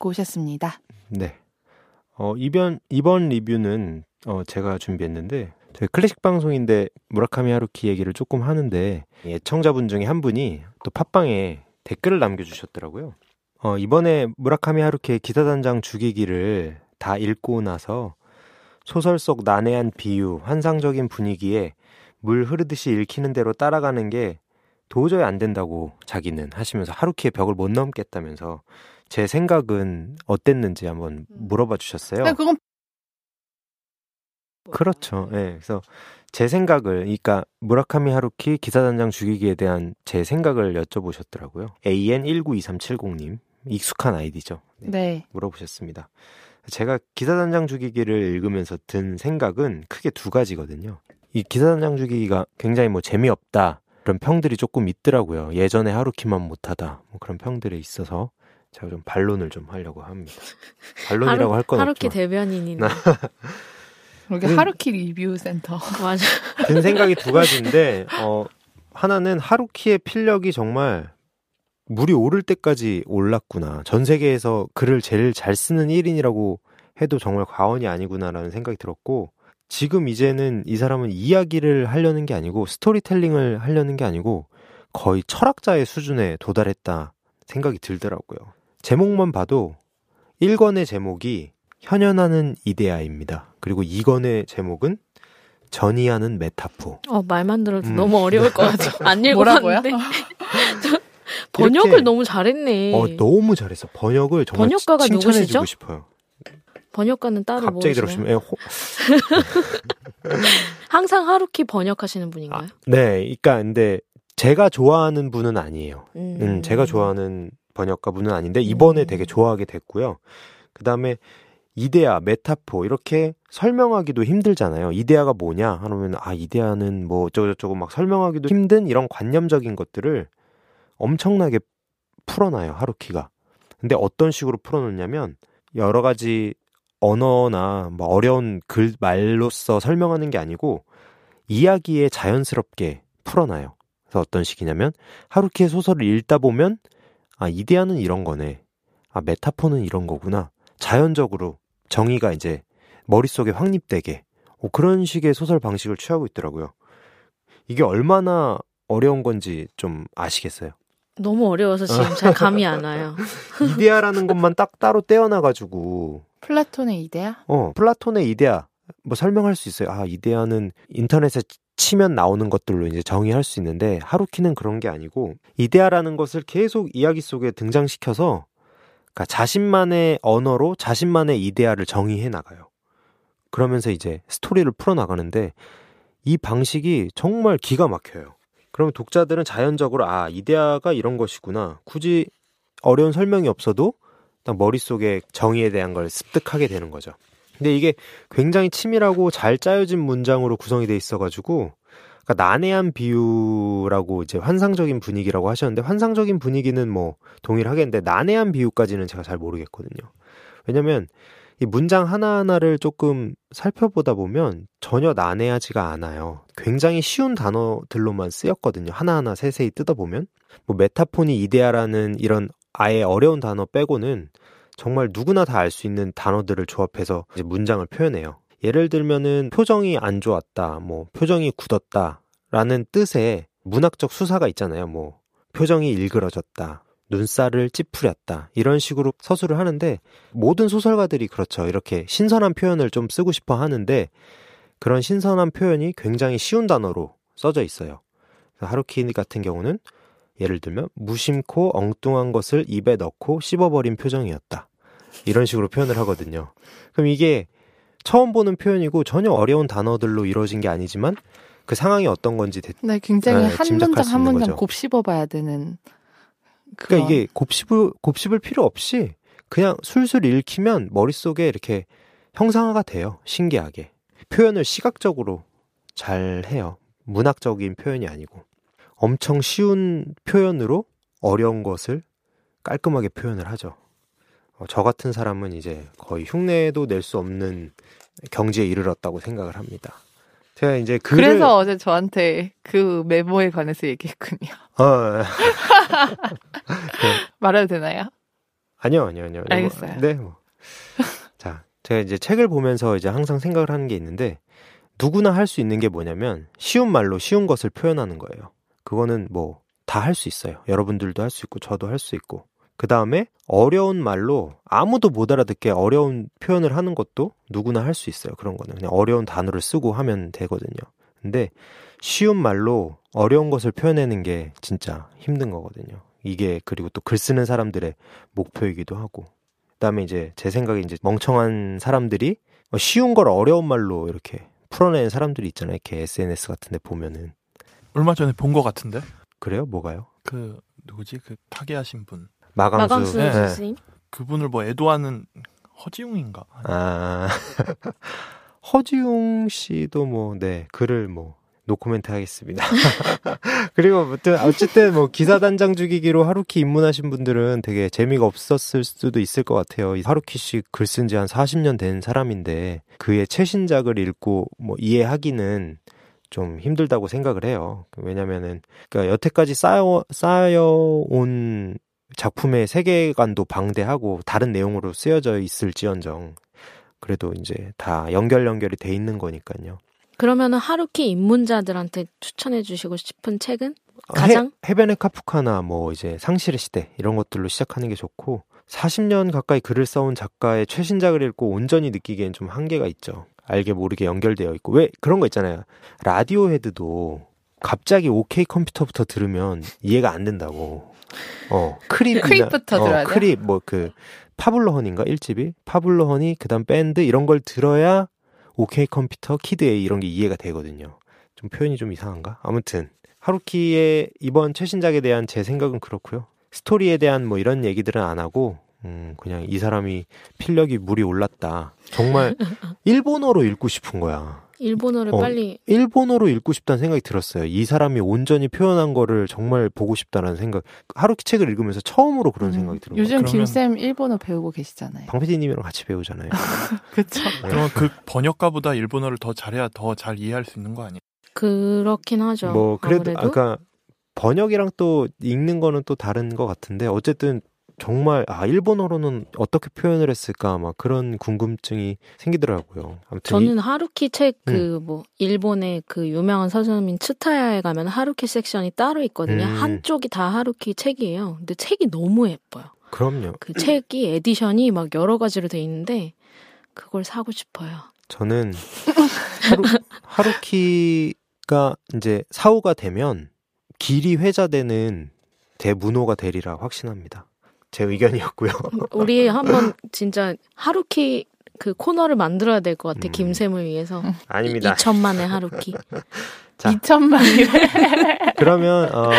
듣고 오셨습니다.
네. 어, 이번, 이번 리뷰는 어, 제가 준비했는데, 저희 클래식 방송인데 무라카미 하루키 얘기를 조금 하는데, 애청자분 중에 한 분이 또 팟빵에 댓글을 남겨주셨더라고요. 어, 이번에 무라카미 하루키의 기사단장 죽이기를 다 읽고 나서 소설 속 난해한 비유, 환상적인 분위기에 물 흐르듯이 읽히는 대로 따라가는 게 도저히 안 된다고 자기는 하시면서 하루키의 벽을 못 넘겠다면서 제 생각은 어땠는지 한번 물어봐 주셨어요.
근데 그건
그렇죠. 예. 그래서 제 생각을, 그러니까 무라카미 하루키 기사단장 죽이기에 대한 제 생각을 여쭤보셨더라고요. AN192370 님 익숙한 아이디죠. 네,
네.
물어보셨습니다. 제가 기사단장 죽이기를 읽으면서 든 생각은 크게 두 가지거든요. 이 기사단장 죽이기가 굉장히 뭐 재미없다 그런 평들이 조금 있더라고요. 예전에 하루키만 못하다 뭐 그런 평들이 있어서 제가 좀 반론을 좀 하려고 합니다. [laughs] 반론이라고 할건
하루키
없지만
대변인이네.
여기
음. [laughs]
하루키 리뷰 센터. [laughs]
맞아.
든 생각이 두 가지인데 어 하나는 하루키의 필력이 정말 물이 오를 때까지 올랐구나. 전 세계에서 글을 제일 잘 쓰는 1인이라고 해도 정말 과언이 아니구나라는 생각이 들었고 지금 이제는 이 사람은 이야기를 하려는 게 아니고 스토리텔링을 하려는 게 아니고 거의 철학자의 수준에 도달했다 생각이 들더라고요. 제목만 봐도 1권의 제목이 현현하는 이데아입니다. 그리고 2권의 제목은 전이하는 메타포.
어, 말만 들어도
음.
너무 어려울 것 같아. [laughs] 안? 읽어봤는데. [laughs] 번역을
이렇게-
너무 잘했네.
어, 너무 잘했어. 번역을 정말
번역가가
칭찬해주고
누구시죠?
싶어요.
번역가는 따로
갑자기? 들어오시면 예, 호- [laughs]
항상 하루키 번역하시는 분인가요?
네, 그러니까 근데 제가 좋아하는 분은 아니에요.
음.
음, 제가 좋아하는 번역가 분은 아닌데 이번에
음.
되게 좋아하게 됐고요. 그다음에 이데아, 메타포 이렇게 설명하기도 힘들잖아요. 이데아가 뭐냐 하면 아 이데아는 뭐 어쩌고저쩌고 막 설명하기도 힘든 이런 관념적인 것들을 엄청나게 풀어놔요 하루키가. 근데 어떤 식으로 풀어놓냐면 여러 가지 언어나 뭐 어려운 글 말로써 설명하는 게 아니고 이야기에 자연스럽게 풀어놔요. 그래서 어떤 식이냐면 하루키의 소설을 읽다 보면 아 이데아는 이런 거네. 아 메타포는 이런 거구나. 자연적으로 정의가 이제 머릿속에 확립되게 어, 그런 식의 소설 방식을 취하고 있더라고요. 이게 얼마나 어려운 건지 좀 아시겠어요?
너무 어려워서 지금 잘 감이 안 와요. [laughs]
이데아라는 것만 딱 따로 떼어놔가지고
플라톤의 이데아?
어 플라톤의 이데아 뭐 설명할 수 있어요. 아 이데아는 인터넷에 치면 나오는 것들로 이제 정의할 수 있는데 하루키는 그런 게 아니고 이데아라는 것을 계속 이야기 속에 등장시켜서 그러니까 자신만의 언어로 자신만의 이데아를 정의해 나가요. 그러면서 이제 스토리를 풀어 나가는데 이 방식이 정말 기가 막혀요. 그러면 독자들은 자연적으로 아 이데아가 이런 것이구나. 굳이 어려운 설명이 없어도 딱 머릿속에 정의에 대한 걸 습득하게 되는 거죠. 근데 이게 굉장히 치밀하고 잘 짜여진 문장으로 구성이 돼 있어가지고 그러니까 난해한 비유라고 이제 환상적인 분위기라고 하셨는데 환상적인 분위기는 뭐 동일하겠는데 난해한 비유까지는 제가 잘 모르겠거든요. 왜냐면 이 문장 하나하나를 조금 살펴보다 보면 전혀 난해하지가 않아요. 굉장히 쉬운 단어들로만 쓰였거든요. 하나하나 세세히 뜯어보면. 뭐 메타폰이 이데아라는 이런 아예 어려운 단어 빼고는 정말 누구나 다 알 수 있는 단어들을 조합해서 문장을 표현해요. 예를 들면은 표정이 안 좋았다, 뭐 표정이 굳었다 라는 뜻의 문학적 수사가 있잖아요. 뭐 표정이 일그러졌다, 눈살을 찌푸렸다 이런 식으로 서술을 하는데 모든 소설가들이 그렇죠. 이렇게 신선한 표현을 좀 쓰고 싶어 하는데 그런 신선한 표현이 굉장히 쉬운 단어로 써져 있어요. 하루키 같은 경우는 예를 들면 무심코 엉뚱한 것을 입에 넣고 씹어버린 표정이었다. 이런 식으로 표현을 하거든요. 그럼 이게 처음 보는 표현이고 전혀 어려운 단어들로 이루어진 게 아니지만 그 상황이 어떤 건지 대...
네, 굉장히
네,
한 문장 수한 문장
거죠.
곱씹어봐야 되는.
그러니까
그런-
이게 곱씹을 곱씹을 필요 없이 그냥 술술 읽히면 머릿속에 이렇게 형상화가 돼요. 신기하게. 표현을 시각적으로 잘 해요. 문학적인 표현이 아니고. 엄청 쉬운 표현으로 어려운 것을 깔끔하게 표현을 하죠. 어, 저 같은 사람은 이제 거의 흉내도 낼 수 없는 경지에 이르렀다고 생각을 합니다. 제가 이제 글을
그래서 어제 저한테 그 메모에 관해서 얘기했군요.
어, [laughs]
말해도 되나요?
아니요, 아니요, 아니요. 뭐,
알겠어요.
네, 뭐. 자, 제가 이제 책을 보면서 이제 항상 생각을 하는 게 있는데, 누구나 할 수 있는 게 뭐냐면, 쉬운 말로 쉬운 것을 표현하는 거예요. 그거는 뭐, 다 할 수 있어요. 여러분들도 할 수 있고, 저도 할 수 있고. 그 다음에, 어려운 말로 아무도 못 알아듣게 어려운 표현을 하는 것도 누구나 할 수 있어요. 그런 거는. 그냥 어려운 단어를 쓰고 하면 되거든요. 근데 쉬운 말로 어려운 것을 표현하는 게 진짜 힘든 거거든요. 이게 그리고 또 글 쓰는 사람들의 목표이기도 하고. 그다음에 이제 제 생각에 이제 멍청한 사람들이 쉬운 걸 어려운 말로 이렇게 풀어내는 사람들이 있잖아요. 이렇게 SNS 같은 데 보면은
얼마 전에 본 것 같은데
그래요? 뭐가요?
그 누구지 그 타계하신 분
마강수.
마강수
네.
선생님.
그분을 뭐 애도하는 허지웅인가
아 [laughs] 허지웅 씨도 뭐네 글을 뭐 노코멘트 하겠습니다. [laughs] 그리고 아무튼 어쨌든 뭐 기사 단장 죽이기로 하루키 입문하신 분들은 되게 재미가 없었을 수도 있을 것 같아요. 이 하루키 씨 글 쓴 지 한 40년 된 사람인데 그의 최신작을 읽고 뭐 이해하기는 좀 힘들다고 생각을 해요. 왜냐면은 그러니까 여태까지 쌓여 쌓여온 작품의 세계관도 방대하고 다른 내용으로 쓰여져 있을지언정 그래도 이제 다 연결 연결이 돼 있는 거니까요.
그러면은 하루키 입문자들한테 추천해 주시고 싶은 책은
어,
가장?
해, 해변의 카프카나 뭐 이제 상실의 시대 이런 것들로 시작하는 게 좋고 40년 가까이 글을 써온 작가의 최신작을 읽고 온전히 느끼기엔 좀 한계가 있죠. 알게 모르게 연결되어 있고 왜 그런 거 있잖아요. Radiohead도 갑자기 OK 컴퓨터부터 들으면 이해가 안 된다고. 어
Creep Creep부터 들어야 돼요?
Creep 뭐 그 Pablo Honey인가 1집이 Pablo Honey 그다음 Bends 이런 걸 들어야 OK Computer Kid A 이런 게 이해가 되거든요. 좀 표현이 좀 이상한가? 아무튼 하루키의 이번 최신작에 대한 제 생각은 그렇고요. 스토리에 대한 뭐 이런 얘기들은 안 하고 음, 그냥 이 사람이 필력이 물이 올랐다. 정말 [laughs] 일본어로 읽고 싶은 거야.
일본어를
어,
빨리
일본어로 읽고 싶다는 생각이 들었어요. 이 사람이 온전히 표현한 거를 정말 보고 싶다는 생각. 하루키 책을 읽으면서 처음으로 그런 생각이 들어요.
요즘 김쌤 일본어 배우고 계시잖아요.
방PD님이랑 같이 배우잖아요. [laughs]
그쵸?
그러면 그 번역가보다 일본어를 더 잘해야 더 잘 이해할 수 있는 거 아니에요?
그렇긴 하죠.
뭐 그래도
아무래도
아까 번역이랑 또 읽는 거는 또 다른 것 같은데 어쨌든 정말 아 일본어로는 어떻게 표현을 했을까 막 그런 궁금증이 생기더라고요. 아무튼 이-
저는 하루키 책 그뭐 일본의 그 유명한 서점인 츠타야에 가면 하루키 섹션이 따로 있거든요.
음.
한쪽이 다 하루키 책이에요. 근데 책이 너무 예뻐요.
그럼요.
그 책이 edition이 막 여러 가지로 돼 있는데 그걸 사고 싶어요.
저는 하루, [laughs] 하루키가 이제 사후가 되면 길이 회자되는 대문호가 되리라 확신합니다. 제 의견이었고요. [laughs]
우리 한번 진짜 하루키 그 코너를 만들어야 될 것 같아.
음.
김샘을 위해서.
아닙니다.
2천만의 하루키. [laughs]
자.
2천만이래. [laughs]
그러면 어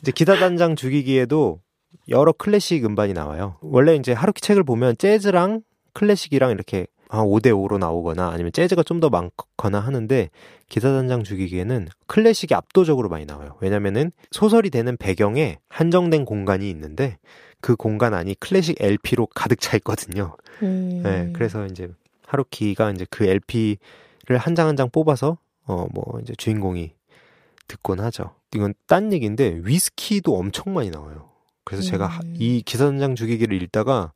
이제 기사 단장 죽이기에도 여러 클래식 음반이 나와요. 원래 이제 하루키 책을 보면 재즈랑 클래식이랑 이렇게 한 5대 5로 나오거나 아니면 재즈가 좀 더 많거나 하는데 기사 단장 죽이기에는 클래식이 압도적으로 많이 나와요. 왜냐면은 소설이 되는 배경에 한정된 공간이 있는데 그 공간 안이 클래식 LP로 가득 차 있거든요.
음.
네, 그래서 이제 하루키가 이제 그 LP를 한 장 한 장 뽑아서 어 뭐 이제 주인공이 듣곤 하죠. 이건 딴 얘기인데 위스키도 엄청 많이 나와요. 그래서 제가 하-
음.
이 기사단장 죽이기를 읽다가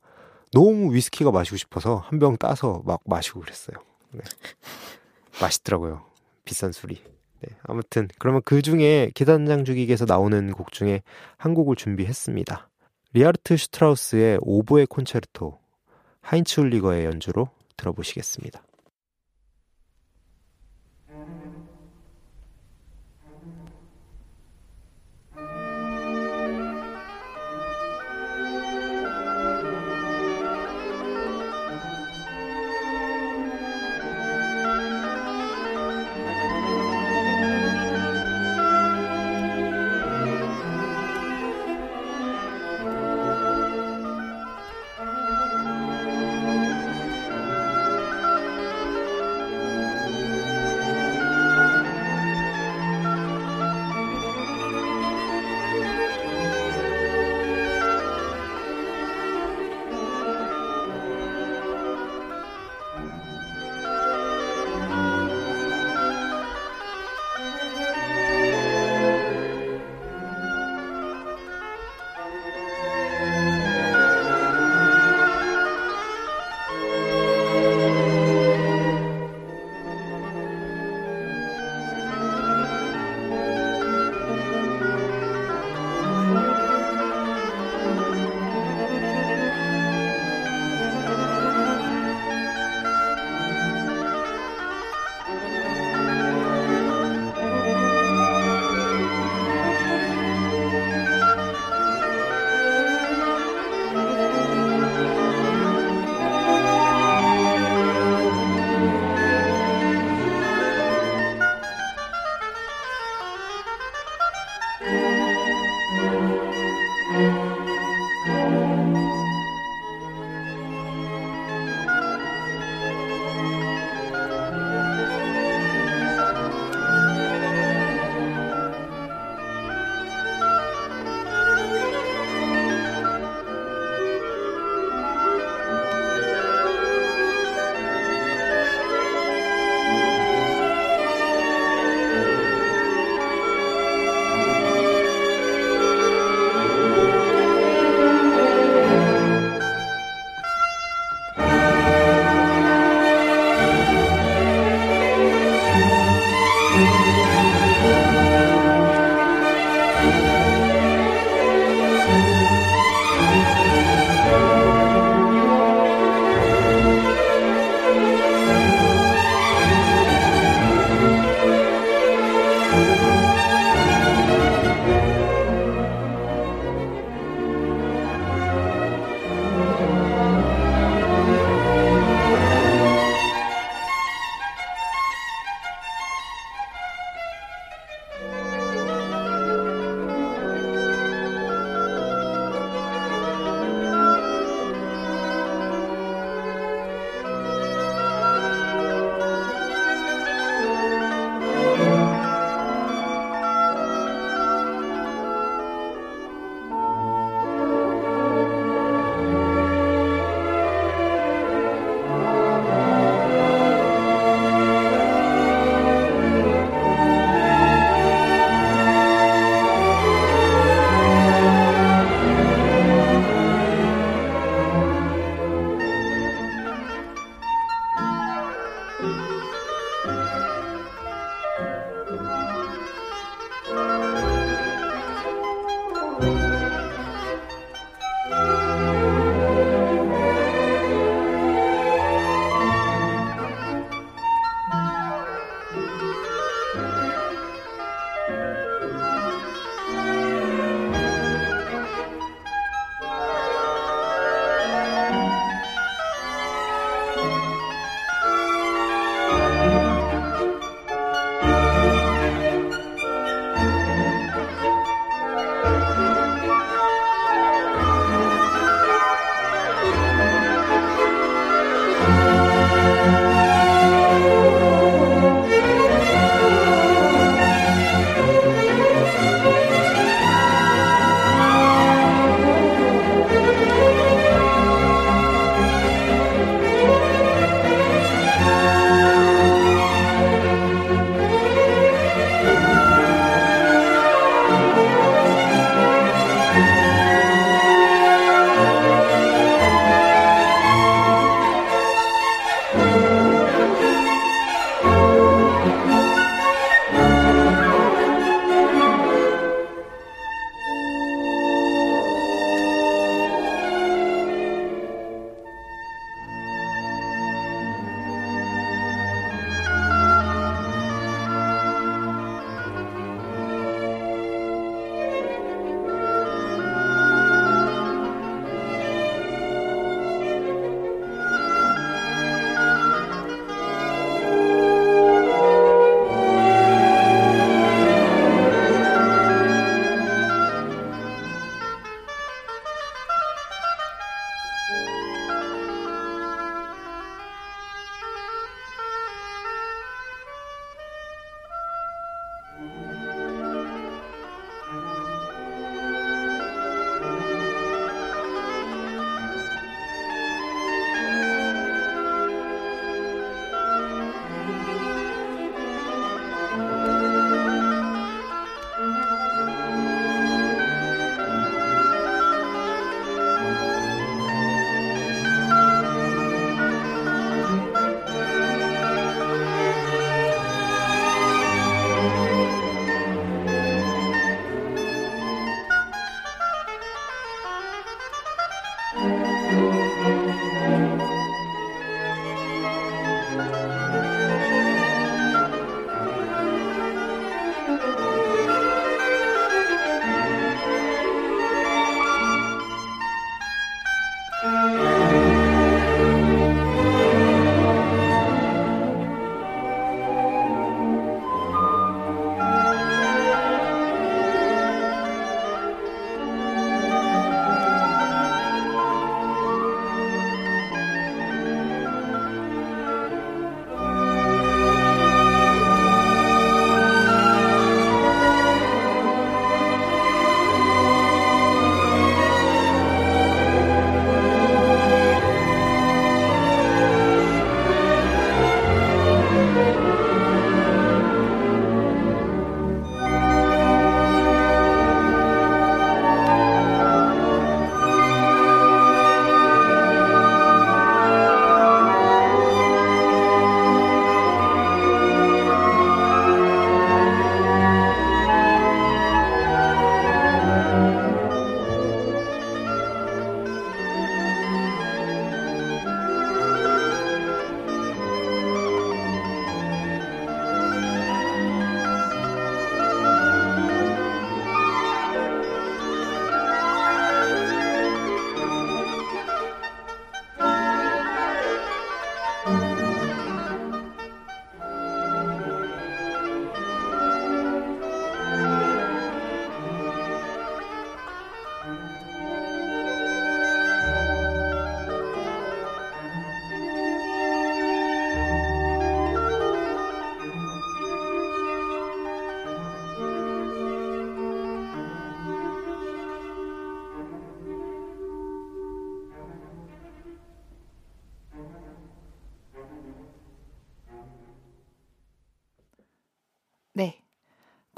너무 위스키가 마시고 싶어서 한 병 따서 막 마시고 그랬어요. 네. [laughs] 맛있더라고요. 비싼 술이. 네, 아무튼 그러면 그 중에 기사단장 죽이기에서 나오는 곡 중에 한 곡을 준비했습니다. 리하르트 슈트라우스의 오보에 콘체르토 하인츠 홀리거의 연주로 들어보시겠습니다.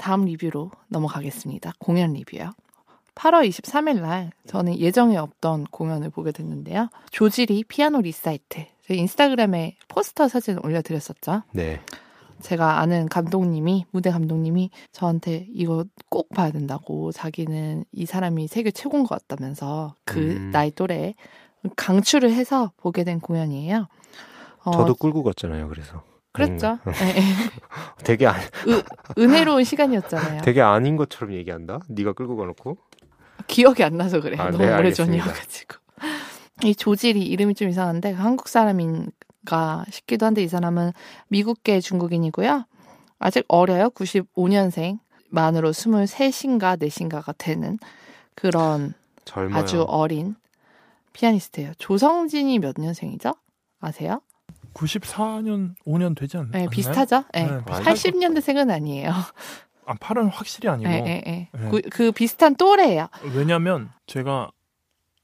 다음 리뷰로 넘어가겠습니다. 공연 리뷰요. 8월 23일 날 저는 예정에 없던 공연을 보게 됐는데요. 조지리 피아노 리사이틀. 저희 인스타그램에 포스터 사진 올려드렸었죠.
네.
제가 아는 감독님이 무대 감독님이 저한테 이거 꼭 봐야 된다고 자기는 이 사람이 세계 최고인 것 같다면서 그
음.
나이 또래 강추를 해서 보게 된 공연이에요. 어,
저도 끌고 갔잖아요. 그래서
그랬죠.
음,
예, 예. [laughs]
되게 안,
은혜로운 시간이었잖아요.
되게 아닌 것처럼 얘기한다. 네가 끌고 가놓고.
기억이 안 나서 그래.
아,
너무
네,
오래전이어가지고. 이 조질이 이름이 좀 이상한데 한국 사람인가 싶기도 한데 이 사람은 미국계 중국인이고요. 아직 어려요. 95년생. 만으로 23인가 4인가가 되는 그런
젊어요.
아주 어린 피아니스트예요. 조성진이 몇 년생이죠? 아세요?
94년 5년 되지 않나요?
네, 비슷하죠? 네.
네,
비슷할
80년대생은 아니에요.
아, 팔은 확실히 아니고.
네, 네, 네.
네.
그, 그 비슷한 또래예요.
왜냐면 제가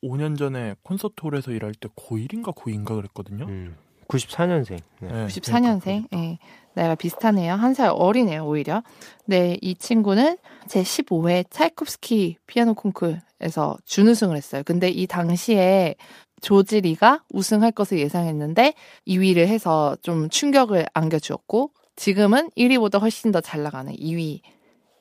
5년 전에 콘서트홀에서 일할 때 고1인가 고2인가 그랬거든요.
음, 94년생. 네.
네,
94년생. 예. 나이가 비슷하네요. 한 살 어리네요, 오히려. 네, 이 친구는 제 15회 차이콥스키 피아노 콩쿨에서 준우승을 했어요. 근데 이 당시에 조지리가 우승할 것을 예상했는데 2위를 해서 좀 충격을 안겨주었고 지금은 1위보다 훨씬 더 잘 나가는 2위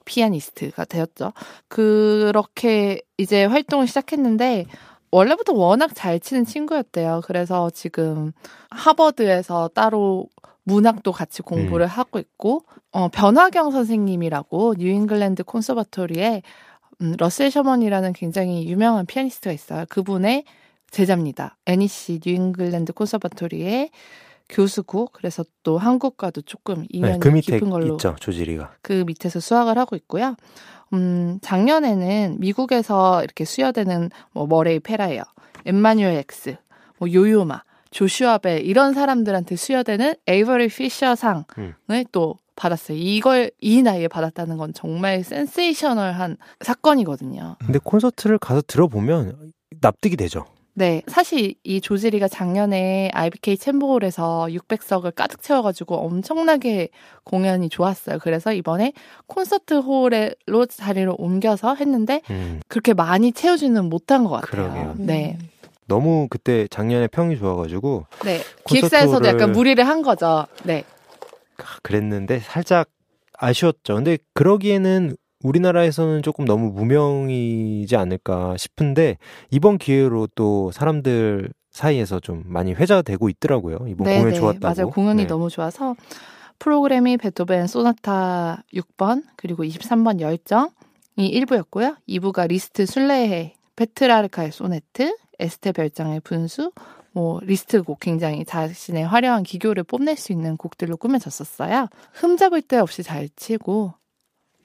피아니스트가 되었죠. 그렇게 이제 활동을 시작했는데 원래부터 워낙 잘 치는 친구였대요. 그래서 지금 하버드에서 따로 문학도 같이 공부를 하고 있고, 어, 변화경 선생님이라고 뉴잉글랜드 콘서바토리에 음, 러셀 셔먼이라는 굉장히 유명한 피아니스트가 있어요. 그분의 제자입니다. NEC 뉴잉글랜드 Conservatory의 교수고, 그래서 또 한국과도 조금 인연이
네, 그
깊은 걸로
있죠. 조지리가.
그 밑에서 수학을 하고 있고요. 음, 작년에는 미국에서 이렇게 수여되는 뭐 머레이 페라이어, 엠마누엘 액스, 뭐 요요마, 조슈아 벨 이런 사람들한테 수여되는 에이버리 피셔 상을
음.
또 받았어요. 이걸 이 나이에 받았다는 건 정말 센세이셔널한 사건이거든요.
근데 콘서트를 가서 들어보면 납득이 되죠.
네, 사실 이 조지리가 작년에 IBK 챔버홀에서 600석을 가득 채워가지고 엄청나게 공연이 좋았어요. 그래서 이번에 콘서트 홀로 자리를 옮겨서 했는데
음,
그렇게 많이 채우지는 못한 것 같아요.
그러게요.
네,
너무 그때 작년에 평이 좋아가지고
네 기획사에서도 약간 무리를 한 거죠. 네,
아, 그랬는데 살짝 아쉬웠죠. 근데 그러기에는 우리나라에서는 조금 너무 무명이지 않을까 싶은데 이번 기회로 또 사람들 사이에서 좀 많이 회자가 되고 있더라고요. 이번
네,
공연
네,
좋았다고.
맞아요. 공연이
네.
너무 좋아서 프로그램이 베토벤 소나타 6번 그리고 23번 열정이 1부였고요. 2부가 리스트 순례의 해 페트라르카의 소네트, 에스테 별장의 분수, 뭐 리스트곡 굉장히 자신의 화려한 기교를 뽐낼 수 있는 곡들로 꾸며졌었어요. 흠잡을 데 없이 잘 치고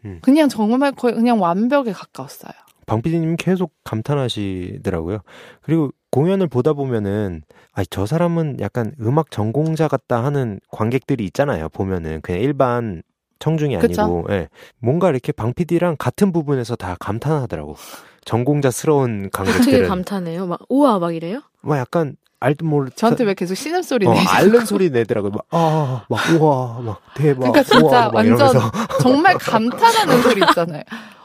음.
그냥 정말 거의 그냥 완벽에 가까웠어요.
방 PD님 계속 감탄하시더라고요. 그리고 공연을 보다 보면은 아저 사람은 약간 음악 전공자 같다 하는 관객들이 있잖아요. 보면은 그냥 일반 청중이 아니고 예. 뭔가 이렇게 방 PD랑 같은 부분에서 다 감탄하더라고. 전공자스러운 [laughs] 관객들은
감탄해요? 막 우와 막 이래요?
막 약간 알도 모르
저한테 왜 계속 신음 소리
어,
내죠?
앓는 소리 내더라고요. 막, 아, 막, 우와, 막, 대박.
그러니까 진짜
우와, 막
완전
이러면서.
정말 감탄하는 소리 있잖아요.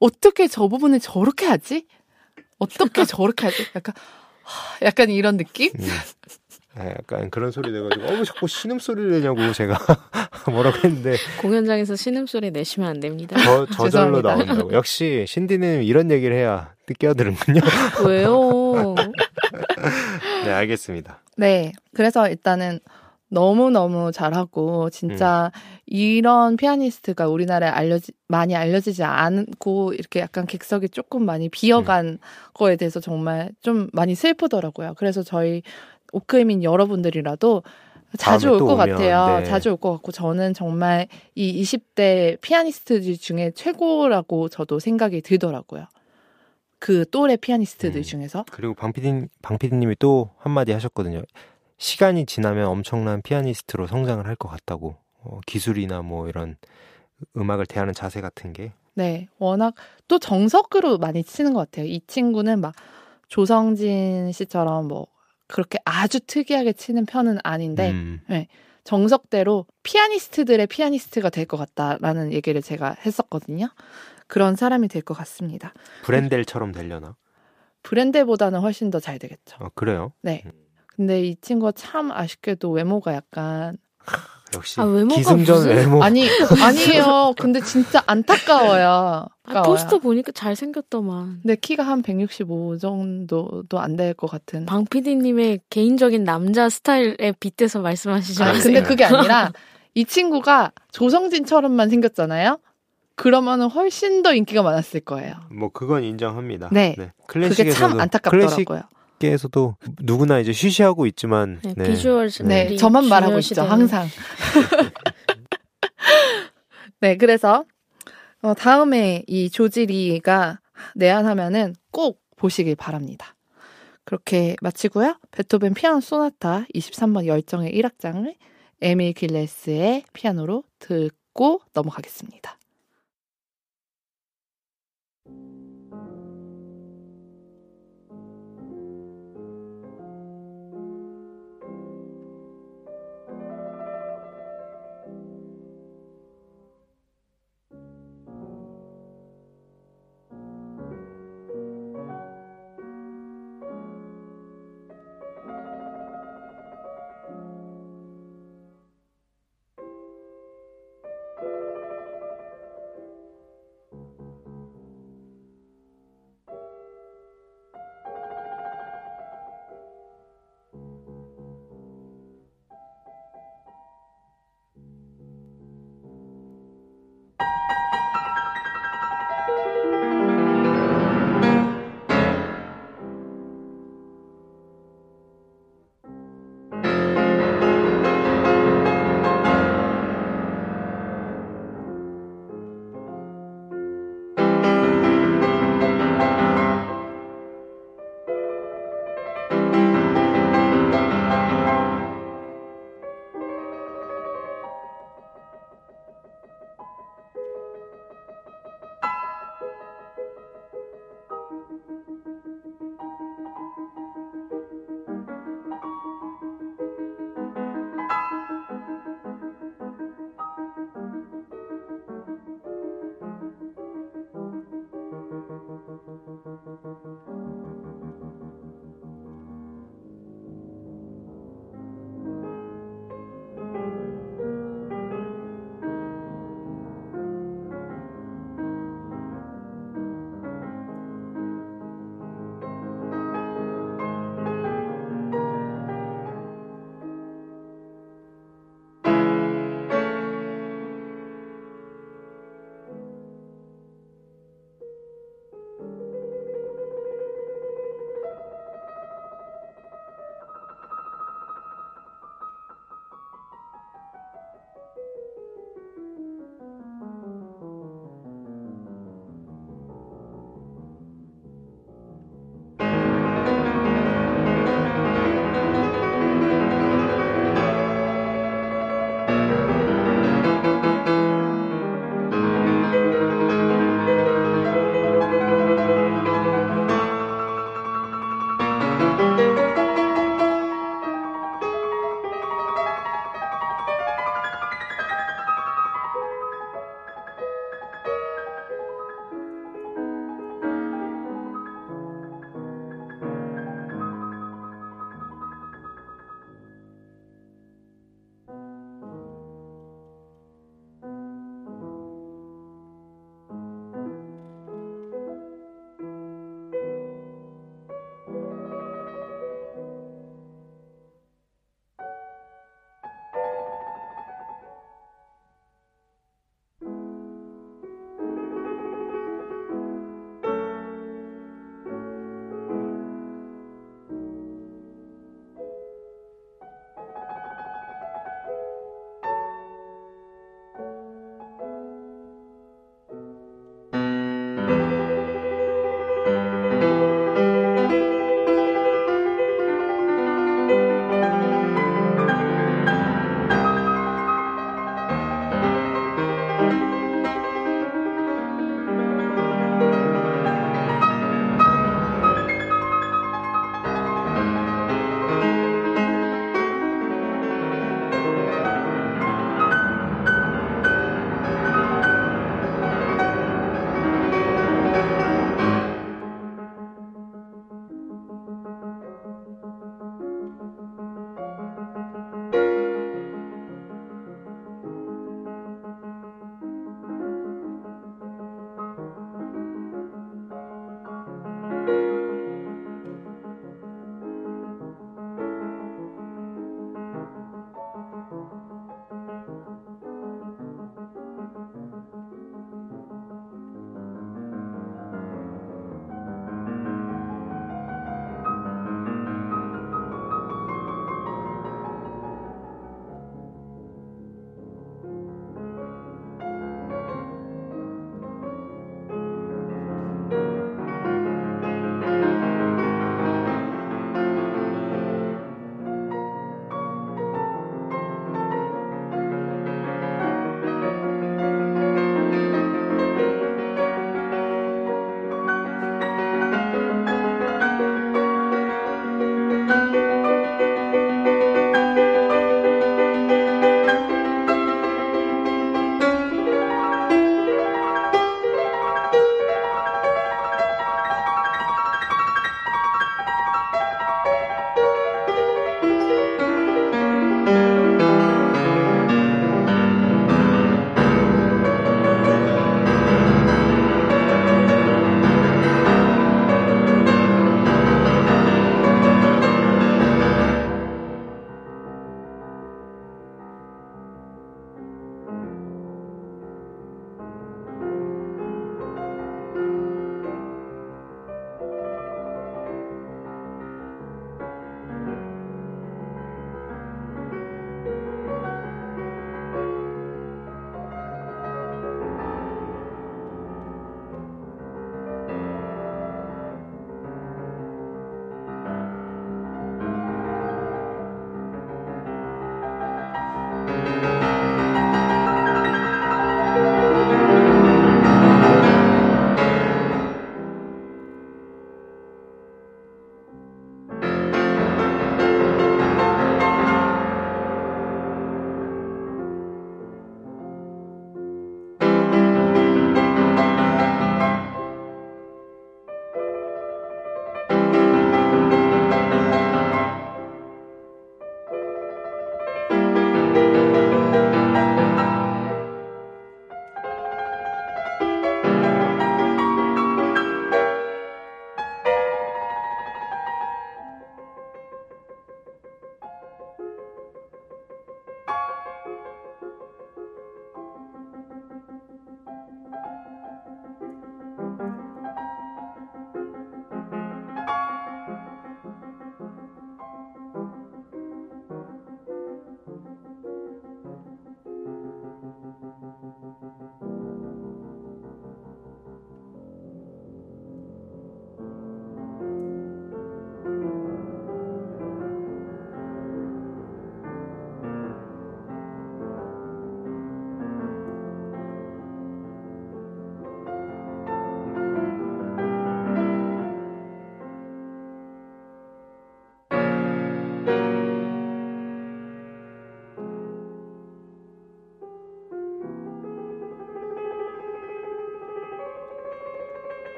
어떻게 저 부분을 저렇게 하지? 어떻게 저렇게 하지? 약간 하, 약간 이런 느낌?
음. 아, 약간 그런 소리 내가지고, 어, 왜 자꾸 신음 소리를 내냐고 제가 [laughs] 뭐라고 했는데,
공연장에서 신음 소리 내시면 안 됩니다.
저, [laughs] 저절로. 나온다고. 역시, 신디는 이런 얘기를 해야 느껴드는군요.
왜요? [laughs]
네, 알겠습니다.
네. 그래서 일단은 너무너무 잘하고 진짜 이런 피아니스트가 우리나라에 알려지 많이 알려지지 않고 이렇게 약간 객석이 조금 많이 비어간 거에 대해서 정말 좀 많이 슬프더라고요. 그래서 저희 오크이민 여러분들이라도 자주 올또것 같아요.
네.
자주 올 것 같고 저는 정말 이 20대 피아니스트들 중에 최고라고 저도 생각이 들더라고요. 그 또래 피아니스트들
음.
중에서
그리고 방피디, 방피디님이 또 한마디 하셨거든요. 시간이 지나면 엄청난 피아니스트로 성장을 할 것 같다고. 어, 기술이나 뭐 이런 음악을 대하는 자세 같은 게.
네, 워낙 또 정석으로 많이 치는 것 같아요. 이 친구는 막 조성진 씨처럼 뭐 그렇게 아주 특이하게 치는 편은 아닌데
음,
정석대로 피아니스트들의 피아니스트가 될 것 같다라는 얘기를 제가 했었거든요. 그런 사람이 될 것 같습니다.
브렌델처럼 되려나?
브랜드보다는 훨씬 더 잘 되겠죠.
어, 그래요.
네. 근데 이 친구가 참 아쉽게도 외모가 약간
역시
아, 외모가
기승전
무슨-
외모.
아니 [laughs] 아니에요. 근데 진짜 안타까워요.
아. 포스터 보니까 잘생겼더만.
근데 키가 한 165 정도도 안 될 것 같은.
방 PD님의 개인적인 남자 스타일에 빗대서 말씀하시지
아,
마세요.
근데 그게 [laughs] 아니라 이 친구가 조성진처럼만 생겼잖아요. 그러면은 훨씬 더 인기가 많았을 거예요.
뭐 그건 인정합니다.
네.
클래식에서도
그게 참 안타깝더라고요.
클래식계에서도 누구나 이제 쉬쉬하고 있지만
네,
네.
비주얼
네,
우리
저만 말하고 있죠, 항상. [laughs] 네, 그래서 어, 다음에 이 조지리가 내한하면은 꼭 보시길 바랍니다. 그렇게 마치고요. 베토벤 피아노 소나타 23번 열정의 1악장을 에밀 길레스의 피아노로 듣고 넘어가겠습니다.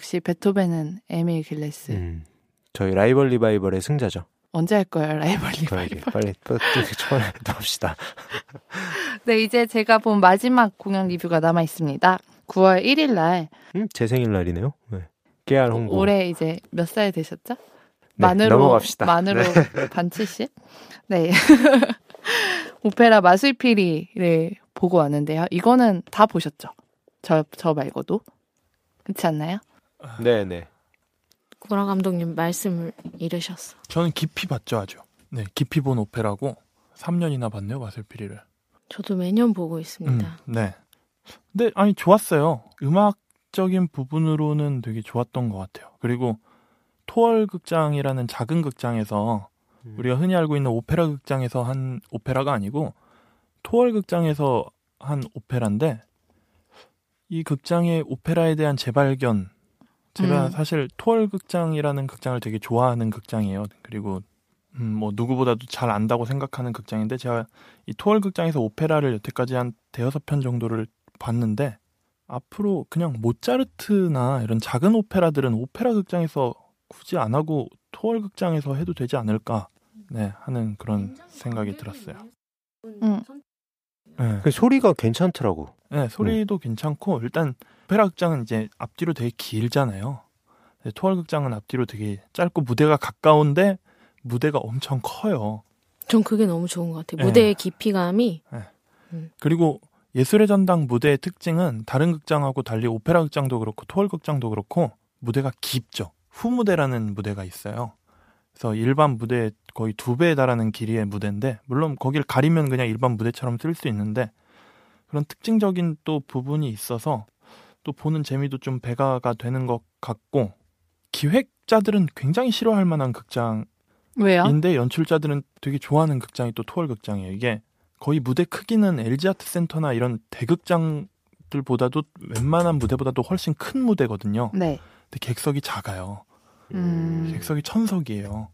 역시 베토벤은 에밀 길레스.
음, 저희 라이벌 리바이벌의 승자죠.
언제 할 거예요, 라이벌 리바이벌?
빨리 또 초반에 [laughs] 또 합시다.
네, 이제 제가 본 마지막 공연 리뷰가 남아 있습니다. 9월 1일 날
음, 제 생일 날이네요. 네. 깨알 홍보.
올해 이제 몇 살 되셨죠?
네,
만으로
넘어갑시다.
만으로 [laughs] 반 70? 네. [laughs] 오페라 마술피리를 보고 왔는데요. 이거는 다 보셨죠? 저, 저 말고도. 그렇지 않나요?
네, 네.
구라 감독님 말씀을 잃으셨어.
저는 깊이 봤죠 아주. 네, 깊이 본 오페라고 3년이나 봤네요 마술피리를.
저도 매년 보고 있습니다.
음, 네. 근데 아니 좋았어요. 음악적인 부분으로는 되게 좋았던 것 같아요. 그리고 토월 극장이라는 작은 극장에서
음.
우리가 흔히 알고 있는 오페라 극장에서 한 오페라가 아니고 토월 극장에서 한 오페라인데 이 극장의 오페라에 대한 재발견 제가
음.
사실 토월 극장이라는 극장을 되게 좋아하는 극장이에요. 그리고 음, 뭐 누구보다도 잘 안다고 생각하는 극장인데 제가 이 토월 극장에서 오페라를 여태까지 한 대여섯 편 정도를 봤는데 앞으로 그냥 모차르트나 이런 작은 오페라들은 오페라 극장에서 굳이 안 하고 토월 극장에서 해도 되지 않을까 네 하는 그런 생각이 들었어요.
음.
네,
그 소리가 괜찮더라고.
네, 소리도 괜찮고 일단 오페라 극장은 이제 앞뒤로 되게 길잖아요. 근데 토월 극장은 앞뒤로 되게 짧고 무대가 가까운데 무대가 엄청 커요.
전 그게 너무 좋은 것 같아요.
네.
무대의 깊이감이
그리고 예술의 전당 무대의 특징은 다른 극장하고 달리 오페라 극장도 그렇고 토월 극장도 그렇고 무대가 깊죠. 후무대라는 무대가 있어요. 그래서 일반 무대 거의 두 배에 달하는 길이의 무대인데 물론 거길 가리면 그냥 일반 무대처럼 쓸 수 있는데 그런 특징적인 또 부분이 있어서 또 보는 재미도 좀 배가가 되는 것 같고 기획자들은 굉장히 싫어할 만한 극장
왜요?
인데 연출자들은 되게 좋아하는 극장이 또 토월 극장이에요. 이게 거의 무대 크기는 LG 아트 센터나 이런 대극장들보다도 웬만한 무대보다도 훨씬 큰 무대거든요.
네.
근데 객석이 작아요.
음.
객석이 천석이에요.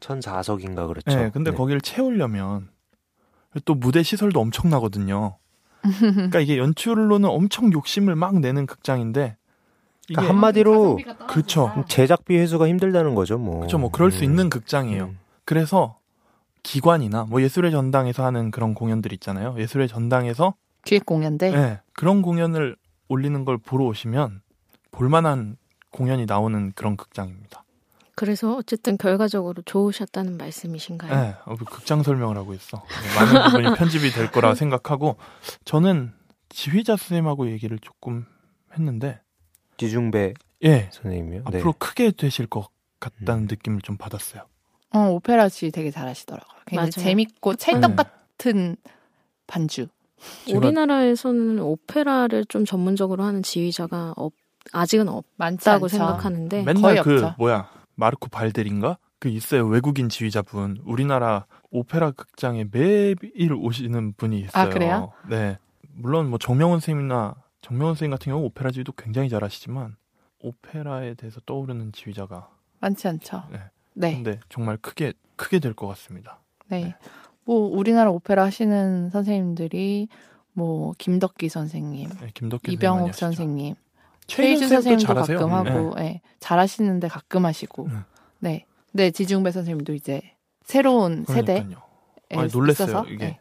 1004석인가 그렇죠.
네, 근데
네.
거기를 채우려면 또 무대 시설도 엄청나거든요. 그러니까 이게 연출로는 엄청 욕심을 막 내는 극장인데
그러니까 한마디로
그쵸.
제작비 회수가 힘들다는 거죠, 뭐.
그쵸, 뭐 그럴 수
음.
있는 극장이에요.
음.
그래서 기관이나 뭐 예술의 전당에서 하는 그런 공연들 있잖아요. 예술의 전당에서
기획 공연대.
네, 그런 공연을 올리는 걸 보러 오시면 볼만한 공연이 나오는 그런 극장입니다.
그래서 어쨌든 결과적으로 좋으셨다는 말씀이신가요?
네, 어, 그 극장 설명을 하고 있어. 네, 많은 부분이 편집이 될 거라 [laughs] 생각하고 저는 지휘자 선생님하고 얘기를 조금 했는데
지중배
예,
선생님이요. 네.
앞으로 크게 되실 것 같다는
음.
느낌을 좀 받았어요.
어, 오페라 씨 되게 잘하시더라고요. 굉장히
맞아요.
재밌고 찰떡
네.
같은 반주.
우리나라에서는 오페라를 좀 전문적으로 하는 지휘자가 없, 아직은 없다고. 생각하는데
맨날
거의
그
없죠.
뭐야 마르코 발델인가 그 있어요 외국인 지휘자분 우리나라 오페라 극장에 매일 오시는 분이 있어요.
아, 그래요?
네 물론 뭐 정명훈 선생님이나 정명훈 선생님 같은 경우 오페라 지휘도 굉장히 잘하시지만 오페라에 대해서 떠오르는 지휘자가
많지 않죠.
네.
네.
근데 정말 크게 크게 될 것 같습니다.
네. 뭐 우리나라 오페라 하시는 선생님들이 뭐 김덕기 선생님,
네, 김덕기
이병옥. 선생님,
최희준
선생님도
잘하세요.
가끔
네.
하고, 예, 잘하시는데 가끔 하시고,
네.
네, 네 지중배 선생님도 이제 새로운.
아니, 놀랬어요,
있어서,
이게.
네.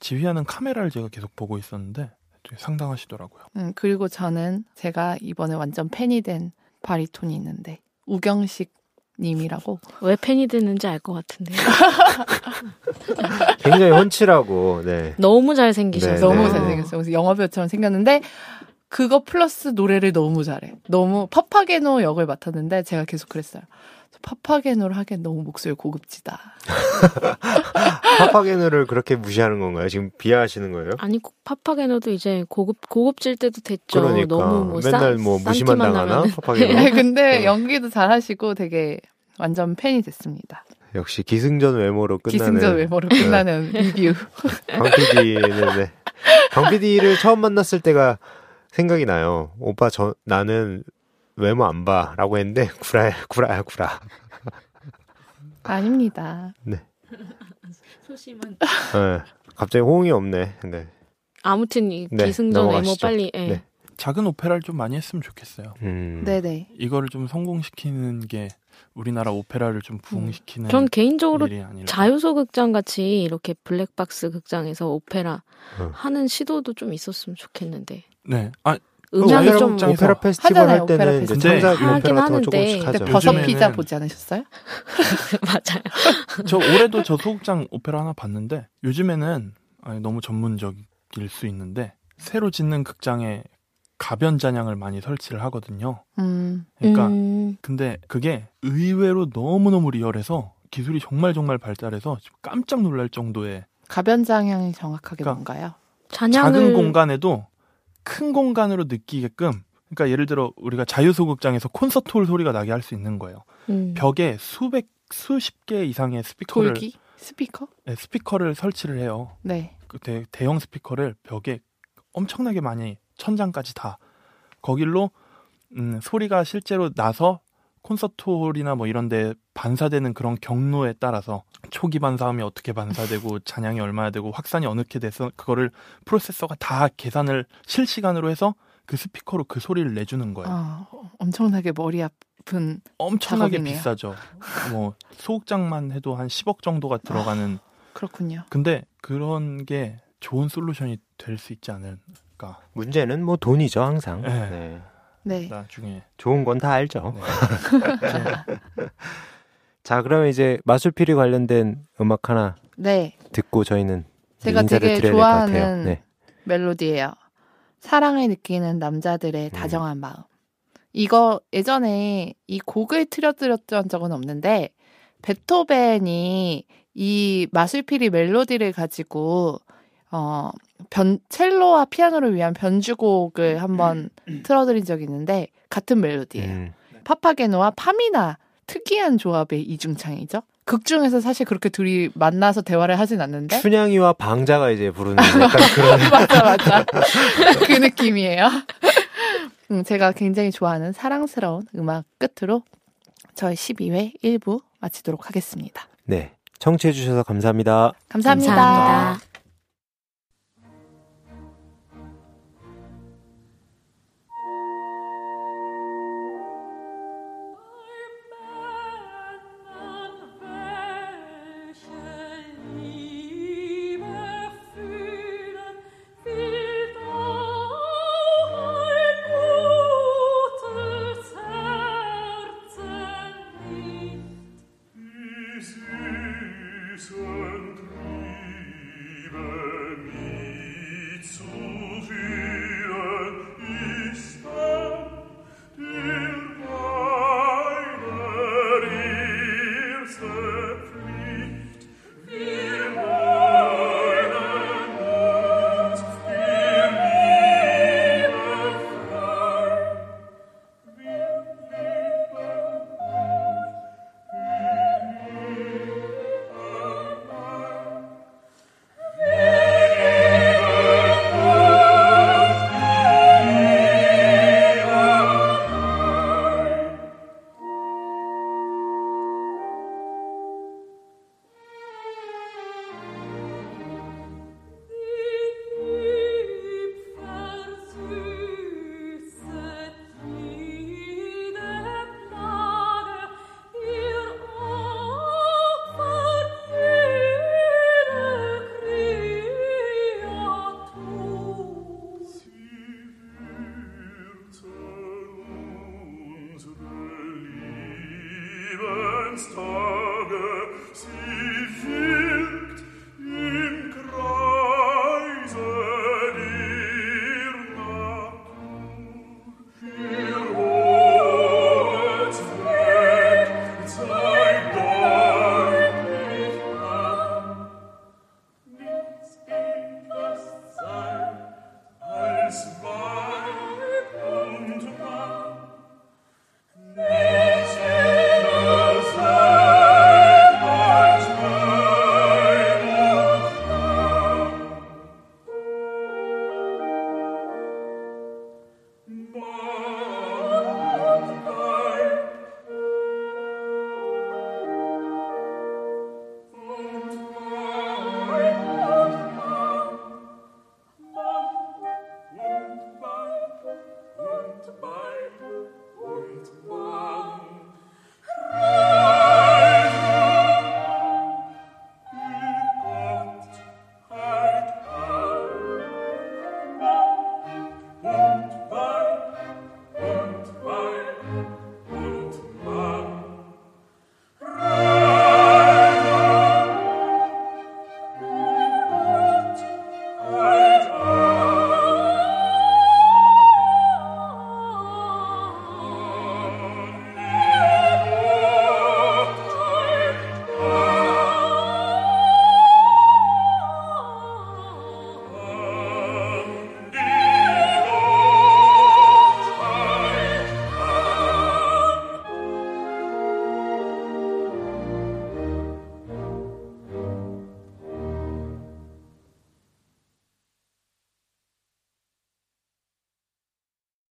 지휘하는 카메라를 제가 계속 보고 있었는데 되게 상당하시더라고요.
음, 그리고 저는 제가 이번에 완전 팬이 된 바리톤이 있는데 우경식 님이라고 [laughs]
왜 팬이 되는지 알 것 같은데 [laughs]
굉장히 훤칠하고, 네.
너무 잘생기셔서
네,
너무
네.
잘생겼어요. 그래서 영화배우처럼 생겼는데 그거 플러스 노래를 너무 잘해. 너무 파파게노 역을 맡았는데 제가 계속 그랬어요. 저 파파게노를 하기엔 너무 목소리 고급지다. [laughs]
파파게노를 그렇게 무시하는 건가요? 지금 비하하시는 거예요?
아니 꼭 파파게노도 이제 고급 고급질 때도 됐죠.
그러니까
너무 뭐
맨날
싼-
뭐 무시만 당하나
네, 근데
네.
연기도 잘하시고 되게 완전 팬이 됐습니다.
역시 기승전 외모로 끝나는
기승전 외모로 끝나는 리뷰. [laughs]
강 PD는 네. 강 PD를 처음 만났을 때가 생각이 나요. 오빠 저 나는 외모 안 봐라고 했는데 [laughs] 구라야 구라야 구라.
아닙니다.
소심한.
네. 갑자기 호응이 없네. 네.
아무튼 이
네,
기승전 외모
넘어가시죠.
빨리 예.
네.
작은 오페라를 좀 많이 했으면 좋겠어요.
음.
네네.
이거를 좀 성공시키는 게 우리나라 오페라를 좀 부흥시키는
전 개인적으로. 자유소 극장 같이 이렇게 블랙박스 극장에서 오페라
어.
하는 시도도 좀 있었으면 좋겠는데
네. 아,
음향이
오페라
좀
오페라 페스티벌
하잖아요,
할 때는
오페라
이제
페스티벌.
창작
하긴
오페라 같은 거
하는데
조금씩 하죠.
버섯 피자 보지 않으셨어요? [laughs]
맞아요. [laughs]
저 올해도 저 소극장 오페라 하나 봤는데 요즘에는 아니, 너무 전문적일 수 있는데 새로 짓는 극장에 가변 잔향을 많이 설치를 하거든요.
음.
그러니까
음,
근데 그게 의외로 너무너무 리얼해서 기술이 정말 정말 발달해서 깜짝 놀랄 정도의
가변잔향이 정확하게
그러니까
뭔가요?
잔향을
작은 공간에도 큰 공간으로 느끼게끔 그러니까 예를 들어 우리가 자유소극장에서 콘서트 홀 소리가 나게 할 수 있는 거예요.
음.
벽에 수백 수십 개 이상의 스피커를
돌비? 스피커?
네, 스피커를 설치를 해요.
네.
그 대, 대형 스피커를 벽에 엄청나게 많이 천장까지 다 거길로 음, 소리가 실제로 나서 콘서트 홀이나 뭐 이런 데 반사되는 그런 경로에 따라서 초기 반사음이 어떻게 반사되고 잔향이 얼마나 되고 확산이 어느 게 돼서 그거를 프로세서가 다 계산을 실시간으로 해서 그 스피커로 그 소리를 내주는 거예요.
아, 엄청나게 머리 아픈
엄청나게
작업이네요.
비싸죠. 뭐 소극장만 해도 한 10억 정도가 들어가는
그렇군요.
근데 그런 게 좋은 솔루션이 될 수 있지 않을까.
문제는 뭐 돈이죠 항상.
네.
네.
네.
나중에
좋은 건 다 알죠.
네. [laughs]
자 그러면 이제 마술피리 관련된 음악 하나
네.
듣고 저희는
제가
인사를
되게. 좋아하는
네.
멜로디예요. 사랑을 느끼는 남자들의
음.
다정한 마음. 이거 예전에 이 곡을 틀어드렸던 적은 없는데 베토벤이 이 마술피리 멜로디를 가지고 어, 변, 첼로와 피아노를 위한 변주곡을 한번 틀어드린 적이 있는데 같은 멜로디예요.
음,
파파게노와 파미나 특이한 조합의 이중창이죠. 극 중에서 사실 그렇게 둘이 만나서 대화를 하진 않는데
춘향이와 방자가 이제 부르는 [laughs] 약간 그런
맞아 맞아 [laughs] 그 느낌이에요. [laughs] 음, 제가 굉장히 좋아하는 사랑스러운 음악 끝으로 저희 12회 1부 마치도록 하겠습니다.
네 청취해 주셔서 감사합니다.
감사합니다.
감사합니다.